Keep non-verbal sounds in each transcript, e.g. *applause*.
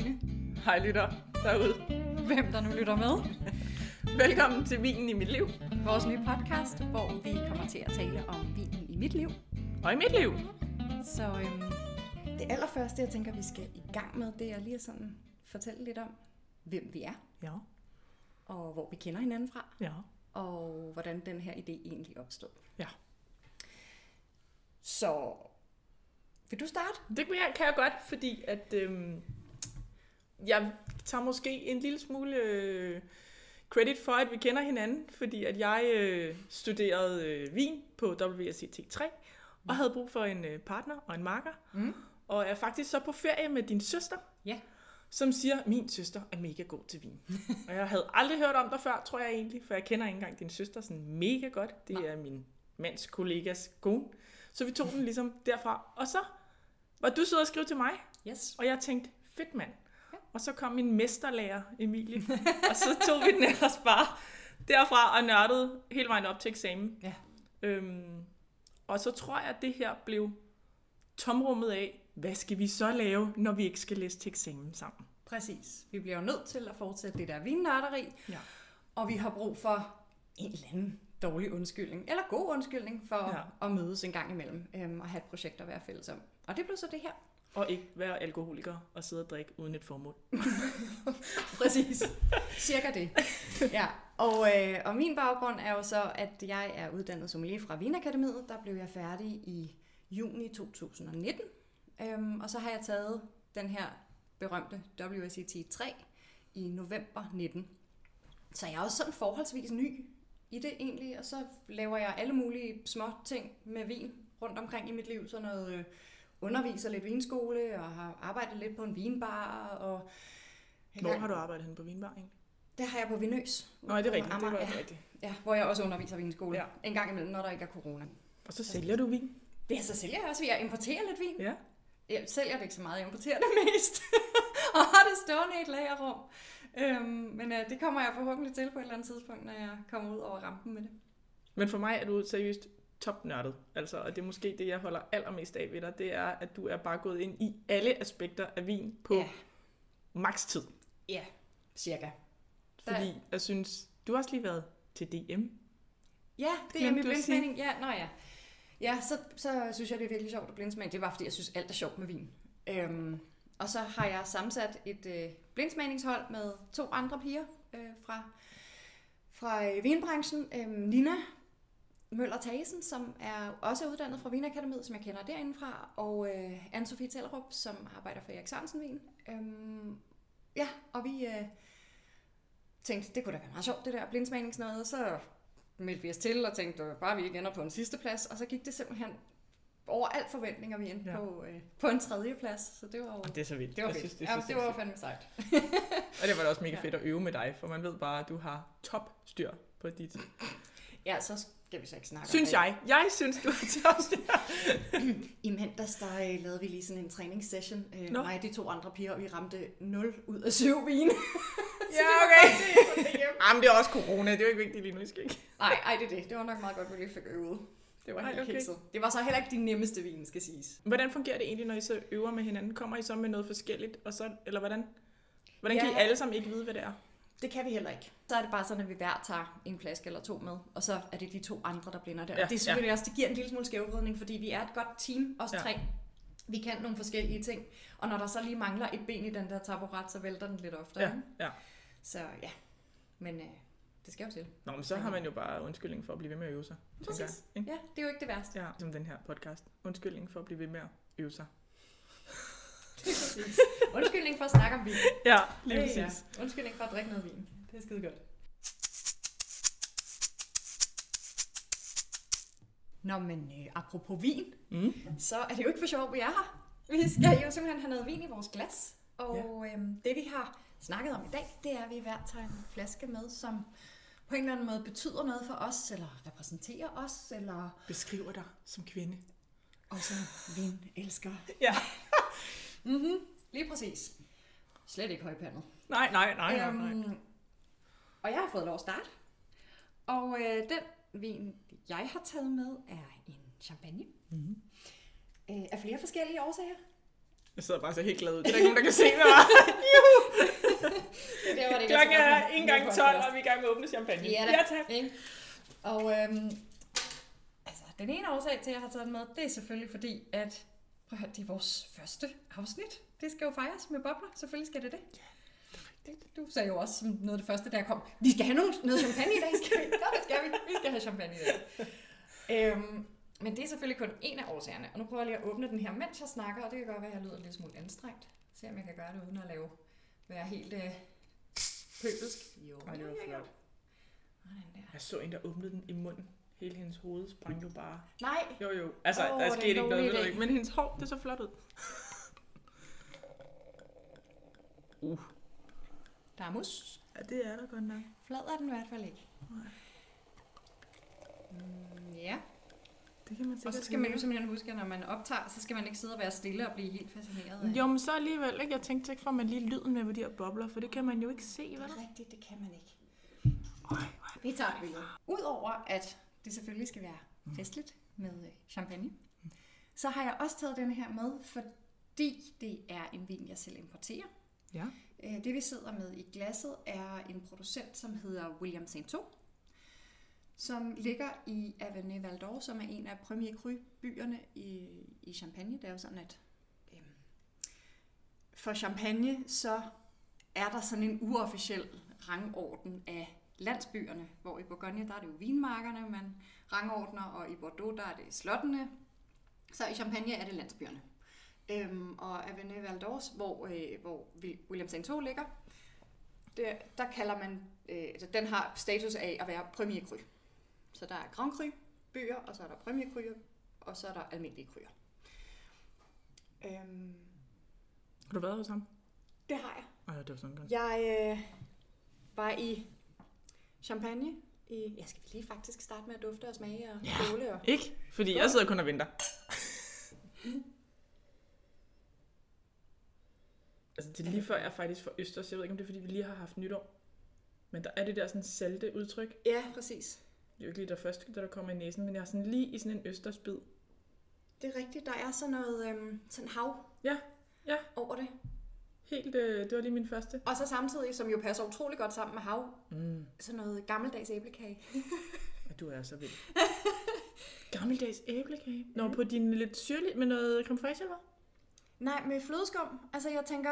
Stine. Hej lytter derude. Hvem der nu lytter med. Velkommen til Vinen i mit liv. Vores nye podcast, hvor vi kommer til at tale om vinen i mit liv. Og i mit liv. Så øhm, det allerførste, jeg tænker, vi skal i gang med, det er lige at sådan fortælle lidt om, hvem vi er, Ja. og hvor vi kender hinanden fra, Ja. og hvordan den her idé egentlig opstod. Ja. Så vil du starte? Det kan jeg, kan jeg godt, fordi at øhm, jeg tager måske en lille smule øh, credit for, at vi kender hinanden, fordi at jeg øh, studerede øh, vin på WSET 3, og havde brug for en øh, partner og en marker, Mm. og er faktisk så på ferie med din søster, Ja. som siger, min søster er mega god til vin. *laughs* og jeg havde aldrig hørt om dig før, tror jeg egentlig, for jeg kender ikke engang din søster sådan mega godt. Det Nej. er min mands kollegas kone. Så vi tog den ligesom derfra. Og så var du sød at skrive til mig, Yes. og jeg tænkte, fedt mand. Og så kom min mesterlærer, Emilie, og så tog vi den ellers bare derfra og nørdede hele vejen op til eksamen. Ja. Øhm, og så tror jeg, at det her blev tomrummet af, hvad skal vi så lave, når vi ikke skal læse til eksamen sammen? Præcis. Vi bliver jo nødt til at fortsætte det der vinnørderi, Ja. og vi har brug for en eller anden dårlig undskyldning, eller god undskyldning, for ja. at mødes en gang imellem øhm, og have et projekt at være fælles om. Og det blev så det her. Og ikke være alkoholiker og sidde og drikke uden et formål. *laughs* Præcis. Cirka det. Ja. Og, øh, og min baggrund er jo så, at jeg er uddannet sommelier fra Vinakademiet. Der blev jeg færdig i juni 2019. Øhm, og så har jeg taget den her berømte WSET 3 i november 19. Så jeg er også sådan forholdsvis ny i det egentlig, og så laver jeg alle mulige små ting med vin rundt omkring i mit liv. Sådan noget øh, underviser lidt vinskole, og har arbejdet lidt på en vinbar, og Hvor har du arbejdet henne på Vinbar egentlig? det har jeg på Vinøs. Nå, er det rigtigt? Det Amager, var ja. rigtigt. ja, hvor jeg også underviser vinskole. Ja. Ja. En gang imellem, når der ikke er corona. Og så sælger du vin? Det så sælger jeg også. Jeg importerer lidt vin. Ja. Jeg sælger det ikke så meget, jeg importerer det *laughs* mest. og har det stående i et lagerrum. Øhm, men øh, det kommer jeg forhåbentlig til på et eller andet tidspunkt, når jeg kommer ud over rampen med det. Men for mig er du seriøst topnørdet. Altså, og det er måske det, jeg holder allermest af ved dig, det er, at du er bare gået ind i alle aspekter af vin på Ja. maks tid. Ja, cirka. Fordi jeg synes, du har også lige været til DM. Ja, det er min blindsmagning. Ja, nå ja. Ja, så, så synes jeg, det er virkelig sjovt at blindsmage. Det bare fordi, jeg synes, alt er sjovt med vin. Øhm, og så har jeg sammensat et øh, blindsmagningshold med to andre piger øh, fra, fra øh, vinbranchen. Øh, Nina Møller Thagesen, som er også er uddannet fra Vinakademiet, som jeg kender derindefra, og øh, Anne-Sophie Tellerup, som arbejder for Erik Sørensen Vin. Øhm, ja, og vi øh, tænkte, det kunne da være meget sjovt, det der blindsmagningsnøjet, så meldte vi os til og tænkte, bare vi ikke ender på en sidste plads, og så gik det simpelthen over alt forventninger, vi endte Ja. ja. på, øh, på en tredje plads, så det var jo Og det er så vildt. det var fedt. Synes, det, ja, det var fandme sejt. Og det var da også mega *laughs* Ja. fedt at øve med dig, for man ved bare, at du har top styr på dit. Ja, så skal vi så ikke snakke om Synes det. jeg. Jeg synes, du top styr. I mandags, der øh, lavede vi lige sådan en træningssession. Øh, Nå. mig og de to andre piger, og vi ramte 0 ud af 7 vine. *laughs* Ja, okay. Jamen, det er også corona. Det er jo ikke vigtigt lige nu, I skal ikke. Nej, ej, det er det. Det var nok meget godt, at vi lige fik øvet. Det var Ej, helt okay. okay. kikset. Det var så heller ikke de nemmeste vine, skal siges. Hvordan fungerer det egentlig, når I så øver med hinanden? Kommer I så med noget forskelligt? Og så, eller hvordan? Hvordan kan I Ja. alle sammen ikke vide, hvad det er? Det kan vi heller ikke. Så er det bare sådan, at vi hver tager en flaske eller to med, og så er det de to andre, der blinder der. Ja, og det er selvfølgelig ja. også, det giver en lille smule skævvridning, fordi vi er et godt team, os Ja. tre. Vi kan nogle forskellige ting, og når der så lige mangler et ben i den der taburet, så vælter den lidt oftere. Ja, ja. Så ja, men øh, det skal jo til. Nå, men så har man jo bare undskyldning for at blive ved med at øve sig. jeg, Præcis. ikke? Ja, det er jo ikke det værste. Ja, som den her podcast. Undskyldning for at blive ved med at øve sig. Undskyldning for at snakke om vin. Ja, lige Hey, præcis. Ja. Undskyldning for at drikke noget vin. Det er skide godt. Nå, men øh, apropos vin, Mm. så er det jo ikke for sjov, vi er her. Vi skal jo simpelthen have noget vin i vores glas. Og ja. øhm, det vi har snakket om i dag, det er, at vi hver tager en flaske med, som på en eller anden måde betyder noget for os, eller repræsenterer os, eller Beskriver dig som kvinde. også vin elsker. Ja. Mm-hmm. Lige præcis. Slet ikke højpandet. Nej, nej, nej, nej, nej. Øhm, og jeg har fået lov at starte. Og øh, den vin, jeg har taget med, er en champagne. Mm-hmm. Øh, af flere forskellige årsager. Jeg sidder bare så helt glad ud. Det er der ikke nogen, der kan se mig. *laughs* Det var det, Klokken er ikke engang 12, og vi er i gang med at åbne champagne. Ja, da. ja tak. Og øhm, altså, den ene årsag til, at jeg har taget den med, det er selvfølgelig fordi, at prøv at høre, det er vores første afsnit. Det skal jo fejres med bobler. Selvfølgelig skal det det. Det- Du sagde jo også som noget af det første, der kom. Vi skal have noget, noget champagne i dag, skal *laughs* vi? Ja, det skal vi. Vi skal have champagne i dag. Øhm, men det er selvfølgelig kun en af årsagerne. Og nu prøver jeg lige at åbne den her, mens jeg snakker, og det kan godt være, at jeg lyder lidt smule anstrengt. Se om jeg kan gøre det uden at lave, være helt øh, pøbelsk. Jo, det var jo. flot. Sådan der. Jeg så en, der åbnede den i munden. Hele hendes hoved sprang jo bare. Nej, Jo, jo. Altså, oh, det er der skete ikke noget, ved ikke. Men hendes hår, det så flot ud. Uh. der er mus. Ja, det er der godt nok. Flad er den i hvert fald ikke. Mm, ja, Det kan man og så skal man jo simpelthen huske, at når man optager, så skal man ikke sidde og være stille og blive helt fascineret af. Jo, men så alligevel, ikke? Jeg tænkte ikke, får man lige lyden med på de her bobler, for det kan man jo ikke se, det vel? er rigtigt, det kan man ikke. Ej, Vi tager et billede. Udover at det selvfølgelig skal være festligt med øh, champagne, så har jeg også taget den her med, fordi det er en vin, jeg selv importerer. Ja. Øh, Det vi sidder med i glasset er en producent, som hedder William St. som ligger i Avenue Val d'Or, som er en af Premier Cru-byerne i, i Champagne. Det er jo sådan, at øhm, for Champagne, så er der sådan en uofficiel rangorden af landsbyerne, hvor i Bourgogne, der er det jo vinmarkerne, man rangordner, og i Bordeaux, der er det slottene. Så i Champagne er det landsbyerne. Øhm, og Avenue Val d'Or, hvor, øh, hvor Wil- William St. ligger, det, der kalder man, øh, altså, den har status af at være Premier Cru. Så der er Grand Cru byer, og så er der Premier Cru, og så er der almindelige kryer. Øhm, Har du været hos ham? det har jeg. Ej, det var sådan godt. Jeg øh, var i Champagne. I, jeg skal lige faktisk starte med at dufte og smage og Ja. skåle. Og, Ikke? Fordi jeg sidder kun og venter. *laughs* altså, det er lige før, jeg faktisk får Østers. Jeg ved ikke, om det er, fordi vi lige har haft nytår. Men der er det der sådan salte udtryk. ja, præcis. Det er jo ikke lige der første, da der kommer i næsen, men jeg er sådan lige i sådan en Østersbid. Det er rigtigt. Der er sådan noget øhm, sådan hav Ja, ja. over det. Helt, øh, det var lige min første. Og så samtidig, som jo passer utrolig godt sammen med hav, Mm. sådan noget gammeldags æblekage. Ja, du er så vild. Gammeldags æblekage. Nå, på din lidt syrlig med noget creme fraiche, eller? Nej, med flødeskum. Altså jeg tænker,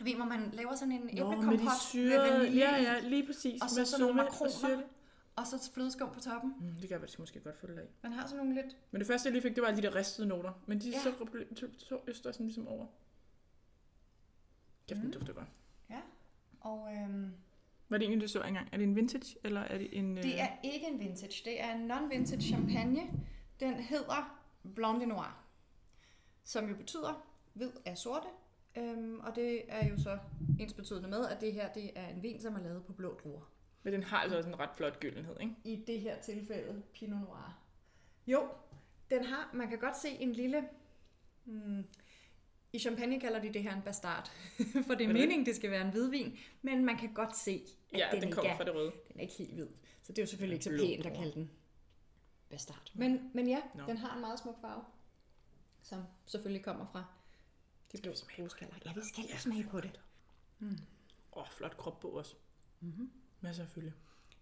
du ved, hvor man laver sådan en Nå, æblekompot med de syrede... vanilje Ja, ja, lige præcis. Og så med sådan nogle og makroner. og så flødeskum på toppen. Mm, det kan jeg måske godt det af. Man har sådan nogle lidt... Men det første, jeg lige fik, det var alle de der ristede noter. Men de ja. så, så, så øster sådan ligesom over. Kæft, den Mm. dufter godt. Ja. Og øhm, Hvad er det egentlig, du så engang? Er det en vintage, eller er det en... det er ikke en vintage, det er en non-vintage champagne. Den hedder Blanc de Noir, som jo betyder hvid af sorte. Øhm, og det er jo så ens betydende med, at det her det er en vin, som er lavet på blå druer. Men den har altså også en ret flot gyldenhed, ikke? i det her tilfælde Pinot Noir. Jo, den har, man kan godt se en lille, hmm, i champagne kalder de det her en bastard, *laughs* for det er meningen, det skal være en hvidvin, men man kan godt se, at Ja, den, den ikke kommer er, fra det røde. den er ikke helt hvid. Så det er jo selvfølgelig ikke så pænt at kalde den bastard. Men, men ja, Nå. den har en meget smuk farve, som selvfølgelig kommer fra de blå bruskaller. Ja, vi skal lige smage på det. Åh, oh, flot krop på os. Mm-hmm. Masser af fylde.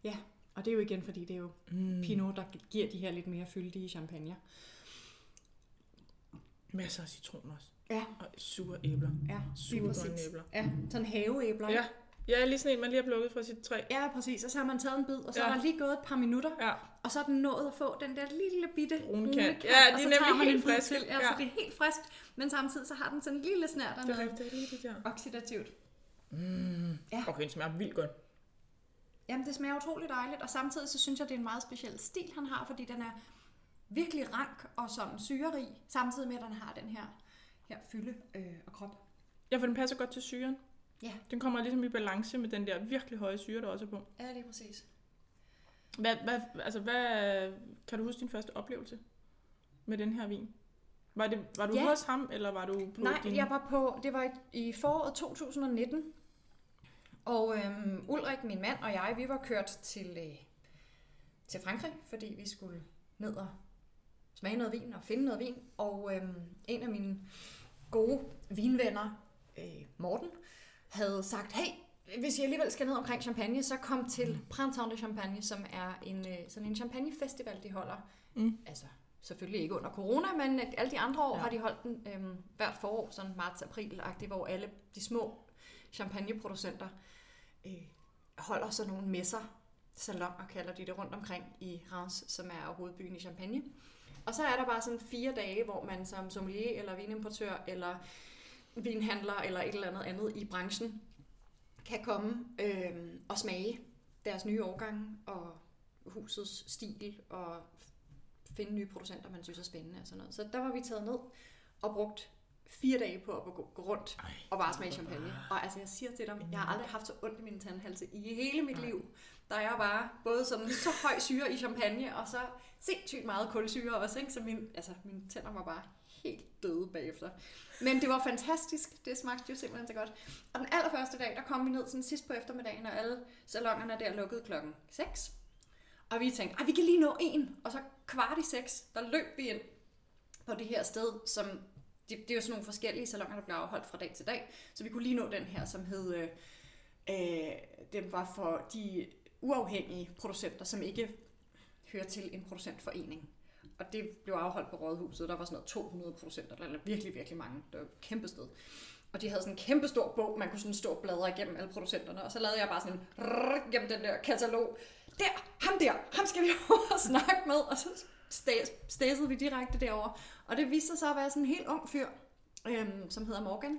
Ja, og det er jo igen, fordi det er jo Mm. Pinot, der giver de her lidt mere fyldige champagne. Masser af citron også. Ja, Og sure æbler. ja, Sure grønne æbler. Ja, sådan haveæbler. Ja. Ja, lige sådan en, man lige har plukket fra sit træ. Ja, præcis. Og så har man taget en bid, og så Ja. er der lige gået et par minutter, Ja. og så er den nået at få den der lille bitte Brune kant. Ja, de er og så nemlig tager man helt friske. Til. Ja, Ja. Så det er helt friskt, men samtidig så har den sådan en lille snært af Det noget det er rigtigt, ja. oxidativt. Mm. Ja. Okay, den smager vildt godt. Jamen, det smager utroligt dejligt, og samtidig så synes jeg, det er en meget speciel stil, han har, fordi den er virkelig rank og sådan syrerig, samtidig med, at den har den her, her fylde øh, og krop. Ja, for den passer godt til syren. Ja. Den kommer ligesom i balance med den der virkelig høje syre, der også er på. Ja, lige præcis. Hvad, hvad, altså, hvad, kan du huske din første oplevelse med den her vin? Var, det, var du Ja. hos ham, eller var du på Nej, din... jeg var på, det var i, i foråret 2019, og øhm, Ulrik, min mand og jeg, vi var kørt til, øh, til Frankrig, fordi vi skulle ned og smage noget vin og finde noget vin. Og øhm, en af mine gode vinvenner, øh, Morten, havde sagt, hey, hvis I alligevel skal ned omkring Champagne, så kom til Printemps de Champagne, som er en, øh, sådan en champagnefestival, de holder. Mm. Altså, selvfølgelig ikke under corona, men alle de andre år ja. har de holdt den øh, hvert forår, sådan marts-april-agtigt, hvor alle de små champagneproducenter øh, holder sådan nogle messer, salonger kalder de det, rundt omkring i Reims, som er hovedbyen i Champagne. Og så er der bare sådan fire dage, hvor man som sommelier eller vinimportør eller vinhandler eller et eller andet andet i branchen kan komme øh, og smage deres nye årgange og husets stil og finde nye producenter, man synes er spændende og sådan noget. Så der var vi taget ned og brugt fire dage på at gå, rundt Ej, og bare smage champagne. Og altså, jeg siger til dem, jeg har aldrig haft så ondt i mine tandhalse i hele mit liv. Der er bare både sådan så høj syre i champagne, og så sindssygt meget kulsyre også, ikke? Så min, altså, mine tænder var bare helt døde bagefter. Men det var fantastisk. Det smagte jo simpelthen så godt. Og den allerførste dag, der kom vi ned sådan sidst på eftermiddagen, og alle salongerne der lukkede klokken 6. Og vi tænkte, at vi kan lige nå en. Og så kvart i seks, der løb vi ind på det her sted, som det, det er jo sådan nogle forskellige salonger, der bliver afholdt fra dag til dag. Så vi kunne lige nå den her, som hed, øh, øh, den var for de uafhængige producenter, som ikke hører til en producentforening. Og det blev afholdt på Rådhuset. Der var sådan noget 200 producenter, der var virkelig, virkelig mange. Det var et kæmpe sted. Og de havde sådan en kæmpe stor bog, man kunne sådan stå og bladre igennem alle producenterne. Og så lavede jeg bare sådan en rrrr gennem den der katalog. Der, ham der, ham skal vi *laughs* over og snakke med. Og så stæsede vi direkte derover. Og det viste sig så at være sådan en helt ung fyr, øhm, som hedder Morgan,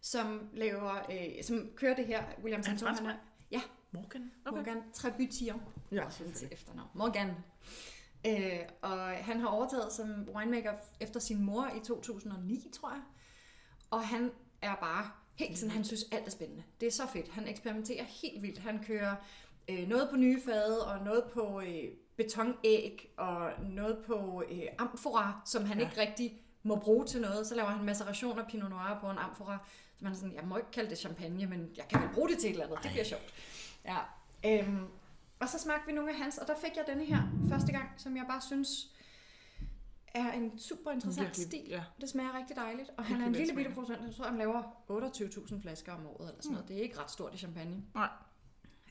som laver, øh, som kører det her, William Er han er, ja, Morgan? okay. Morgan Trebutillon, Ja, også hans efternavn, Morgan. Øh, og han har overtaget som winemaker efter sin mor i 2009, tror jeg. Og han er bare helt sådan, han synes alt er spændende. Det er så fedt. Han eksperimenterer helt vildt. Han kører øh, noget på nye fade, og noget på øh, betonæg, og noget på øh, amfora, som han Ja. ikke rigtig må bruge til noget. Så laver han maceration af Pinot Noir på en amfora. Så man er sådan, jeg må ikke kalde det champagne, men jeg kan vel bruge det til et eller andet. Det bliver sjovt. Ja. Øhm, og så smagte vi nogle af hans, og der fik jeg denne her første gang, som jeg bare synes er en super interessant Virkelig, stil. Ja. Det smager rigtig dejligt, og han er en lille bitte producent. Jeg tror, han laver 28.000 flasker om året eller sådan noget. Det er ikke ret stort i champagne. Nej.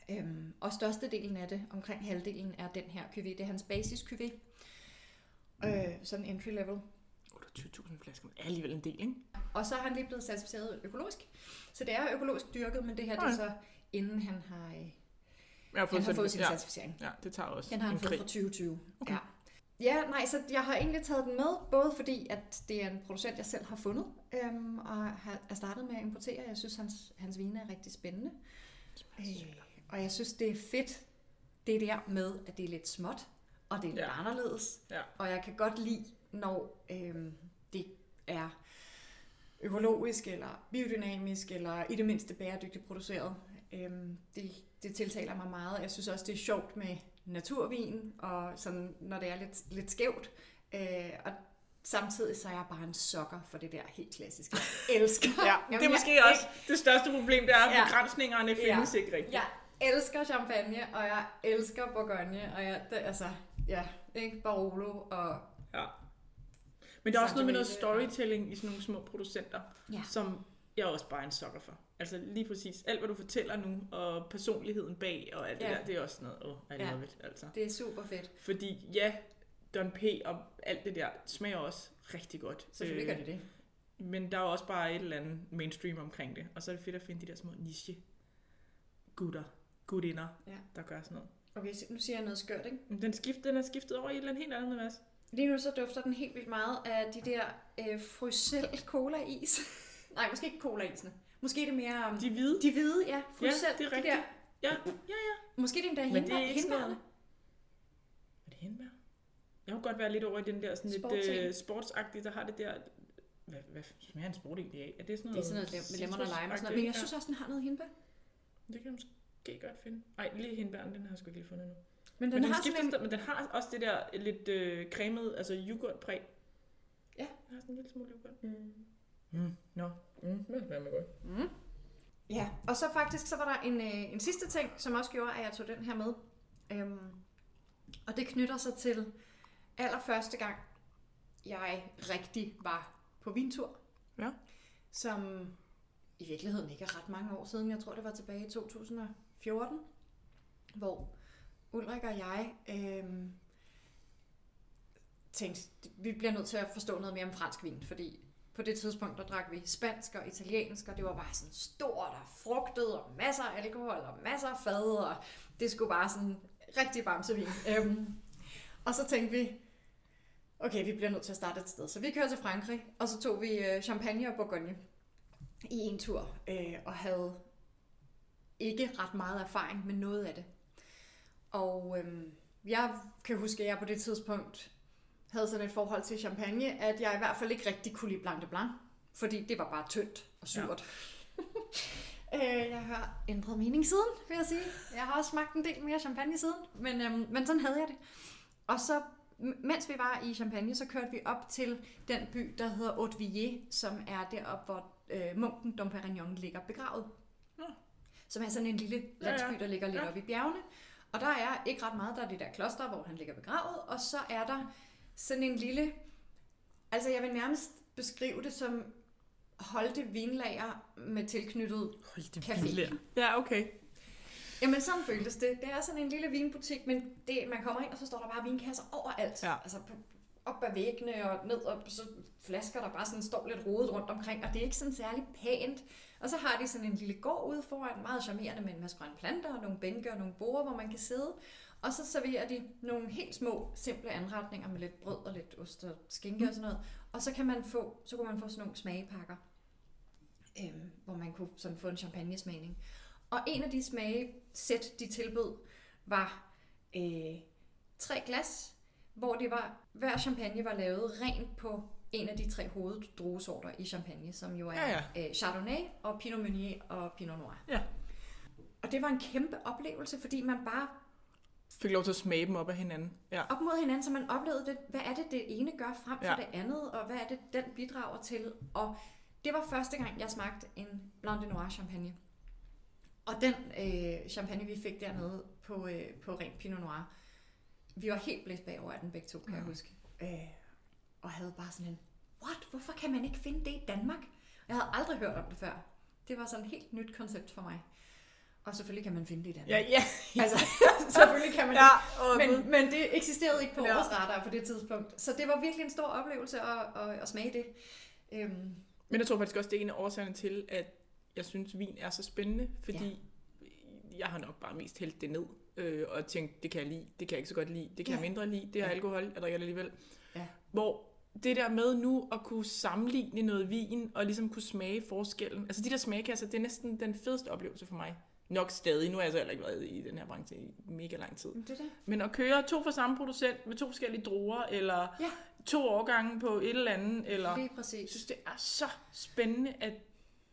Øhm, og størstedelen af det, omkring halvdelen, er den her cuvée. Det er hans basis cuvée. Øh, sådan entry level. 28.000 flasker. Det er alligevel en del, ikke? Og så er han lige blevet certificeret økologisk. Så det er økologisk dyrket, men det her det er så inden han har, øh, Jeg har han har fået sin ja. certificering. ja, det tager også Den har han en fået krig. fra 2020. Okay. Ja. Ja, nej, så jeg har egentlig taget den med, både fordi, at det er en producent, jeg selv har fundet, øhm, og har er startet med at importere. Jeg synes, hans, hans vine er rigtig spændende. Øh, og jeg synes, det er fedt, det der med, at det er lidt småt, og det er lidt Ja. anderledes. Ja. Og jeg kan godt lide, når øhm, det er økologisk, eller biodynamisk, eller i det mindste bæredygtigt produceret. Øhm, det, det tiltaler mig meget. Jeg synes også, det er sjovt med naturvin, og sådan, når det er lidt, lidt skævt. Øh, og samtidig så er jeg bare en sokker for det der helt klassiske. Jeg elsker. *laughs* Ja, Jamen, det er måske jeg, også det største problem, det er, at Ja. begrænsningerne findes ikke rigtigt. Jeg elsker champagne, og jeg elsker Bourgogne, og jeg, det, altså, ja, ikke Barolo, og Ja. Men der er også noget med noget storytelling i sådan nogle små producenter, Ja. som jeg er også bare en sokker for. Altså lige præcis alt, hvad du fortæller nu, og personligheden bag, og alt det Ja. der, det er også noget, åh, oh, I Ja. love it, altså. det er super fedt. Fordi ja, Don P og alt det der smager også rigtig godt. Selvfølgelig gør Øh, det det. Men der er også bare et eller andet mainstream omkring det. Og så er det fedt at finde de der små niche gutter, gutinder, Ja. der gør sådan noget. Okay, så nu siger jeg noget skørt, ikke? Den, skift, den er skiftet over i et eller andet helt andet, Mads. Lige nu så dufter den helt vildt meget af de der øh, frysel cola-is. *laughs* Nej, måske ikke cola-isene. Måske det mere... Um, De hvide. de hvide, ja. Frysel, det er de rigtigt. Der. Ja, ja, ja. Måske det er endda Men det er hindbær, ikke hindbærne. Er det hindbær? Jeg kunne godt være lidt over i den der sådan lidt Sportsing. uh, sportsagtige, der har det der... Hvad, hvad smager en sport egentlig af? Er det sådan Det noget er sådan noget med lemon og lime og sådan noget. Men jeg synes også, den har noget hindbær. Ja, det kan jeg måske godt finde. Nej, lige hindbæren, den har jeg sgu ikke lige fundet nu. Men den, Men den, har skifter, sådan en... men den har også det der lidt øh, cremet, altså yoghurtpræg. Ja. Den har sådan en lille smule yoghurt. Mm. Mm. Nå, mm. det smager godt. Mm. Ja, og så faktisk så var der en, øh, en sidste ting, som også gjorde, at jeg tog den her med. Øhm, og det knytter sig til allerførste gang, jeg rigtig var på vintur. Ja. Som i virkeligheden ikke er ret mange år siden. Jeg tror, det var tilbage i 14, hvor Ulrik og jeg øh, tænkte, vi bliver nødt til at forstå noget mere om fransk vin, fordi på det tidspunkt, der drak vi spansk og italiensk, og det var bare sådan stort og frugtet, og masser af alkohol, og masser af fad, og det skulle bare sådan rigtig bamsevin. øhm, og så tænkte vi, okay, vi bliver nødt til at starte et sted. Så vi kørte til Frankrig, og så tog vi øh, Champagne og Bourgogne i en tur, øh, og havde ikke ret meget erfaring med noget af det. Og øhm, jeg kan huske, at jeg på det tidspunkt havde sådan et forhold til champagne, at jeg i hvert fald ikke rigtig kunne lide Blanc de Blanc, fordi det var bare tyndt og surt. Ja. *laughs* øh, jeg har ændret mening siden, vil jeg sige. Jeg har også smagt en del mere champagne siden, men, øhm, men sådan havde jeg det. Og så, mens vi var i Champagne, så kørte vi op til den by, der hedder Haute som er deroppe, hvor øh, munken Dom Perignon ligger begravet. Som er sådan en lille landsby, der ligger lidt Ja. oppe i bjergene. Og der er ikke ret meget, der er det der kloster, hvor han ligger begravet, og så er der sådan en lille, altså jeg vil nærmest beskrive det som holdte vinlager med tilknyttet Hold det Café. vildt. Ja, okay. Jamen sådan føltes det. Det er sådan en lille vinbutik, men det, man kommer ind, og så står der bare vinkasser overalt. Ja. Altså på, op ad væggene og ned, og så flasker, der bare sådan står lidt rodet rundt omkring, og det er ikke sådan særlig pænt. Og så har de sådan en lille gård ude foran, meget charmerende med en masse grønne planter og nogle bænke og nogle borde, hvor man kan sidde. Og så serverer de nogle helt små, simple anretninger med lidt brød og lidt ost og skinke og sådan noget. Og så kan man få, så kunne man få sådan nogle smagepakker, øhm, hvor man kunne sådan få en champagnesmagning. Og en af de smagesæt, de tilbød, var øh, tre glas, hvor det var, hver champagne var lavet rent på en af de tre hoveddruesorter i champagne, som jo er Ja, Øh, Chardonnay og Pinot Meunier og Pinot Noir. Ja. Og det var en kæmpe oplevelse, fordi man bare Fik lov til at smage dem op af hinanden. Ja. op mod hinanden, så man oplevede, det, hvad er det, det ene gør frem for Ja. det andet, og hvad er det, den bidrager til. Og det var første gang, jeg smagte en Blanc de Noir champagne. Og den øh, champagne, vi fik dernede på, øh, på rent Pinot Noir, vi var helt blæst bagover af den begge to, kan jeg Ja. huske. Øh, og havde bare sådan en, what, hvorfor kan man ikke finde det i Danmark? Jeg havde aldrig hørt om det før. Det var sådan et helt nyt koncept for mig. Og selvfølgelig kan man finde det i Danmark. Ja, ja. *laughs* Altså, *laughs* selvfølgelig kan man ja. Men, men det eksisterede ikke på Ja. vores radar på det tidspunkt. Så det var virkelig en stor oplevelse at, at, at smage det. Øhm, Men jeg tror faktisk også, det er en af årsagerne til, at jeg synes, vin er så spændende, fordi jeg har nok bare mest hældt det ned, øh, og tænkt, det kan jeg lide, det kan jeg ikke så godt lide, det kan Ja. jeg mindre lide, det har Ja. alkohol, jeg drikker det alligevel. Ja. Hvor det der med nu at kunne sammenligne noget vin, og ligesom kunne smage forskellen, altså de der smagkasser, det er næsten den fedeste oplevelse for mig. Nok stadig, nu har jeg så heller ikke været i den her branche i mega lang tid. det det. Men at køre to fra samme producent med to forskellige druer, eller Ja. to årgange på et eller andet, eller... Lige Jeg præcis. synes, det er så spændende, at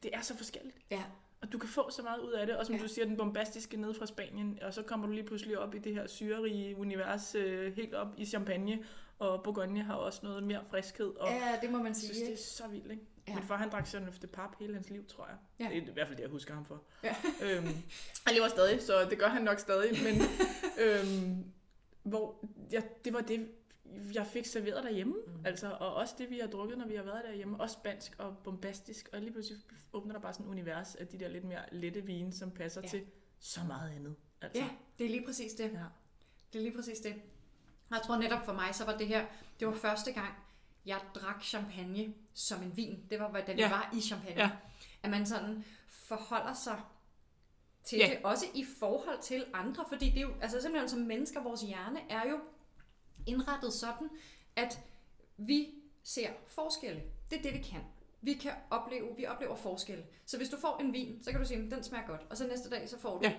det er så forskelligt. Ja, Og du kan få så meget ud af det, og som Ja. du siger, den bombastiske nede fra Spanien, og så kommer du lige pludselig op i det her syrerige univers, øh, helt op i Champagne, og Bourgogne har også noget mere friskhed, og jeg ja det må man sige. synes, det er så vildt, ikke? Ja. Min far, han drak sådan efter pap hele hans liv, tror jeg. Ja. Det er i hvert fald det, jeg husker ham for. Ja. Øhm, han lever stadig, så det gør han nok stadig, men *laughs* øhm, hvor ja, det var det, jeg fik serveret derhjemme, Mm. altså, og også det, vi har drukket, når vi har været derhjemme, også spansk og bombastisk, og lige pludselig åbner der bare sådan et univers af de der lidt mere lette vine, som passer ja. til så meget andet. Altså. Ja, det er lige præcis det. Ja. Det er lige præcis det. Og jeg tror netop for mig, så var det her, det var første gang, jeg drak champagne som en vin. Det var, da vi Ja. var i champagne. Ja. At man sådan forholder sig til Ja. det, også i forhold til andre, fordi det er jo, altså simpelthen som mennesker, vores hjerne er jo indrettet sådan, at vi ser forskelle. Det er det, vi kan. Vi kan opleve, vi oplever forskelle. Så hvis du får en vin, så kan du sige, den smager godt. Og så næste dag, så får du Ja.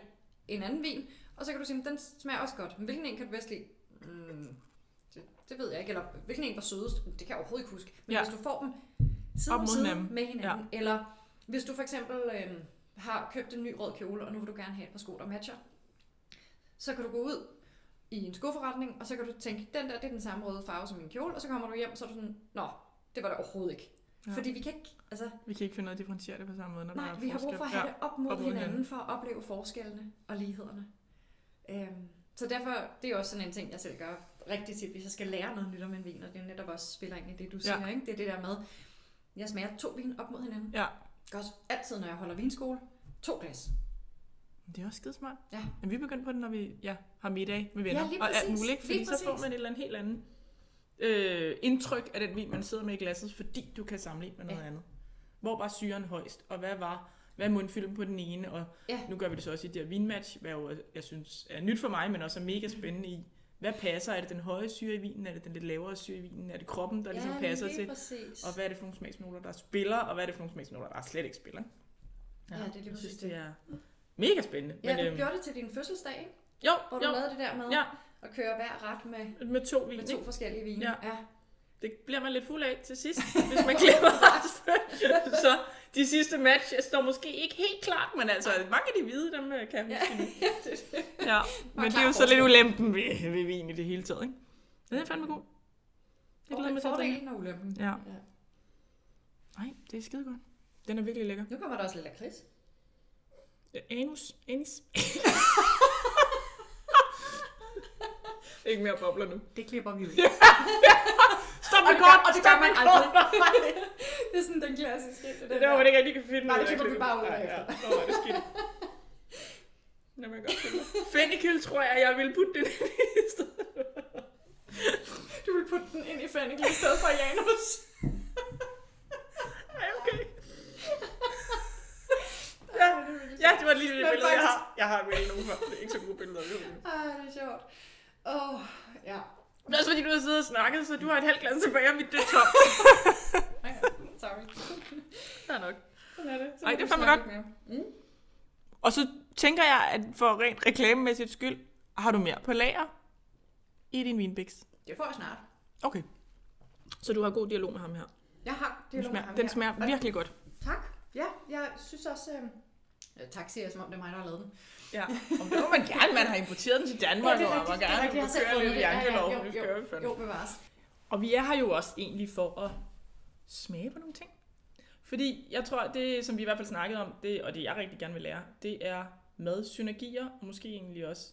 en anden vin, og så kan du sige, den smager også godt. Men hvilken en kan du bedst lide? Mm, det, det ved jeg ikke. Eller hvilken en var sødest? Det kan jeg overhovedet ikke huske. Men Ja. hvis du får dem side om side hinanden. med hinanden, ja. eller hvis du for eksempel øh, har købt en ny rød kjole, og nu vil du gerne have et par sko, der matcher, så kan du gå ud i en skoforretning, og så kan du tænke, den der, det er den samme røde farve som min kjole, og så kommer du hjem, og så er du sådan, nå, det var det overhovedet ikke. Ja. Ja. Fordi vi kan ikke, altså, Vi kan ikke finde ud af at differentiere det på samme måde, når nej, vi har brug forskel. for at have det op mod, op mod hinanden, hinanden. for at opleve forskellene og lighederne. Øhm, så derfor, det er også sådan en ting, jeg selv gør rigtig tit, hvis jeg skal lære noget nyt om en vin, og det er netop også spiller ind i det, du siger, Ja. ikke? Det er det der med, Jeg smager to vin op mod hinanden. Ja. Godt. Altid, når jeg holder vinskole. To glas. Det er også skide smart. Ja. Men vi er begyndt på det, når vi ja, har middag med venner. Ja, og alt muligt, ikke? fordi Lige så får man et eller andet helt andet øh, indtryk af den vin, man sidder med i glasset, fordi du kan sammenligne med noget Ja. andet. Hvor var syren højst, og hvad var hvad er mundfylden på den ene, og Ja. nu gør vi det så også i det her vinmatch, hvad jo, jeg synes er nyt for mig, men også er mega spændende i, hvad passer? Er det den høje syre i vinen? Er det den lidt lavere syre i vinen? Er det kroppen, der ligesom passer til? præcis. Og hvad er det for nogle smagsnoter, der spiller, og hvad er det for nogle smagsnoter, der slet ikke spiller? Ja, det er lige jeg præcis synes, det. er mega spændende. Ja, men, du gjorde det til din fødselsdag, ikke? jo, Hvor du jo, lavede det der med ja, at køre hver ret med, med to vin. med to forskellige vine. Ja. ja. Det bliver man lidt fuld af til sidst, hvis man glemmer. *laughs* Så de sidste match står måske ikke helt klart, men altså mange af de hvide, dem øh, kan jeg huske Ja. nu. Ja, *laughs* men det er jo så lidt ulempen ved, ved vin i det hele taget, ikke? Den er fandme god. Jeg glæder mig til. Fordelen og ulempen. Ja. Nej, det er skide godt. Den er virkelig lækker. Nu kommer der også lidt lakrids. Ja, Anus. Anis. *laughs* ikke mere bobler nu. Det klipper vi ud. *laughs* Og det gør- og det gør man aldrig. *laughs* *laughs* det er sådan den klassiske. Det, Det der, man ikke rigtig kan finde Nej, det af klipper vi bare ud efter. ja. Nå, det skidt. *laughs* Nå, man godt finde. Fennikel tror jeg, jeg vil putte den i stedet. Du vil putte den ind i fennikel i stedet for Janus. Ej, okay. Ja, ja, det var lige det billede, jeg har. Jeg har virkelig nogle før. Det er ikke så gode billeder. Er Ej, det er sjovt. Åh, oh, ja. Men også fordi du har siddet og snakket, så du har et halvt glas tilbage, og mit det er tomt. Ej, sorry. Det er nok. Sådan er det. Så Ej, det er fandme mere. Mm. Og så tænker jeg, at for rent reklamemæssigt skyld, har du mere på lager i din vinbiks. Det får jeg snart. Okay. Så du har god dialog med ham her. Jeg har Den dialog med smager, ham den her. smager virkelig godt. Tak. Ja, jeg synes også... Øh... ja, Tak siger jeg, som om det er mig, der har lavet den. Ja, og det må man gerne. Man har importeret den til Danmark, Ja, det er og man det er gerne rigtigt. Jeg har vil selv køre fundet lidt det. Ja, ja, jantelov. jo, Det jo, jeg fandme. Jo, bevares. Og vi er her jo også egentlig for at smage på nogle ting. Fordi jeg tror, det som vi i hvert fald snakkede om, det, og det jeg rigtig gerne vil lære, det er madsynergier, og måske egentlig også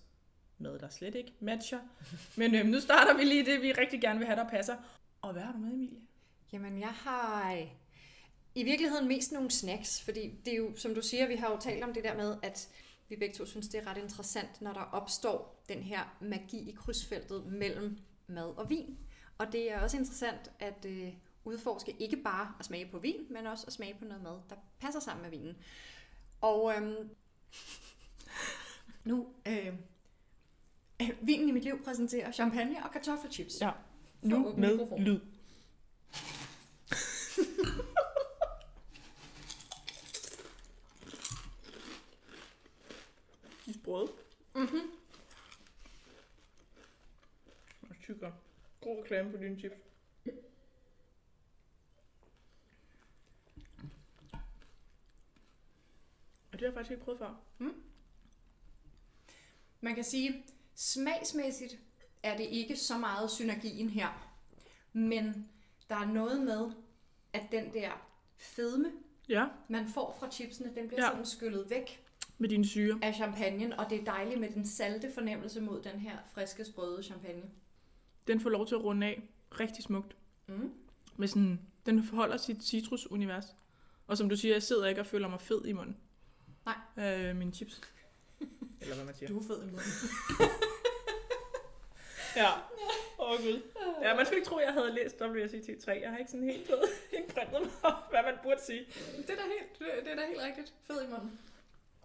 mad, der slet ikke matcher. *laughs* Men øhm, nu starter vi lige det, vi rigtig gerne vil have, der passer. Og hvad har du med, Emilie? Jamen, jeg har øh, i virkeligheden mest nogle snacks, fordi det er jo, som du siger, vi har jo talt om det der med, at vi begge to synes, det er ret interessant, når der opstår den her magi i krydsfeltet mellem mad og vin. Og det er også interessant at øh, udforske ikke bare at smage på vin, men også at smage på noget mad, der passer sammen med vinen. Og øhm, *laughs* nu, øh, øh, vinen i mit liv præsenterer champagne og kartoffelchips. Ja. Nu med mikrofon. lyd. De er sprøde. Mm-hmm. Og tykker. God reklame på dine chips. Og det har jeg faktisk ikke prøvet før. Man kan sige, smagsmæssigt er det ikke så meget synergien her. Men der er noget med, at den der fedme, Ja, man får fra chipsene, den bliver Ja. sådan skyllet væk med dine syre. af champagnen, og det er dejligt med den salte fornemmelse mod den her friske, sprøde champagne. Den får lov til at runde af rigtig smukt. Mm. Med sådan, den forholder sit citrusunivers. Og som du siger, jeg sidder ikke og føler mig fed i munden. Nej. Øh, mine chips. *laughs* Eller hvad man siger. Du er fed i munden. *laughs* Ja. Åh oh, gud. Ja, man skulle ikke tro, jeg havde læst WSET 3. Jeg har ikke sådan helt fået *laughs* indprintet mig, hvad man burde sige. Det er da helt, det er da helt rigtigt. Fed i munden.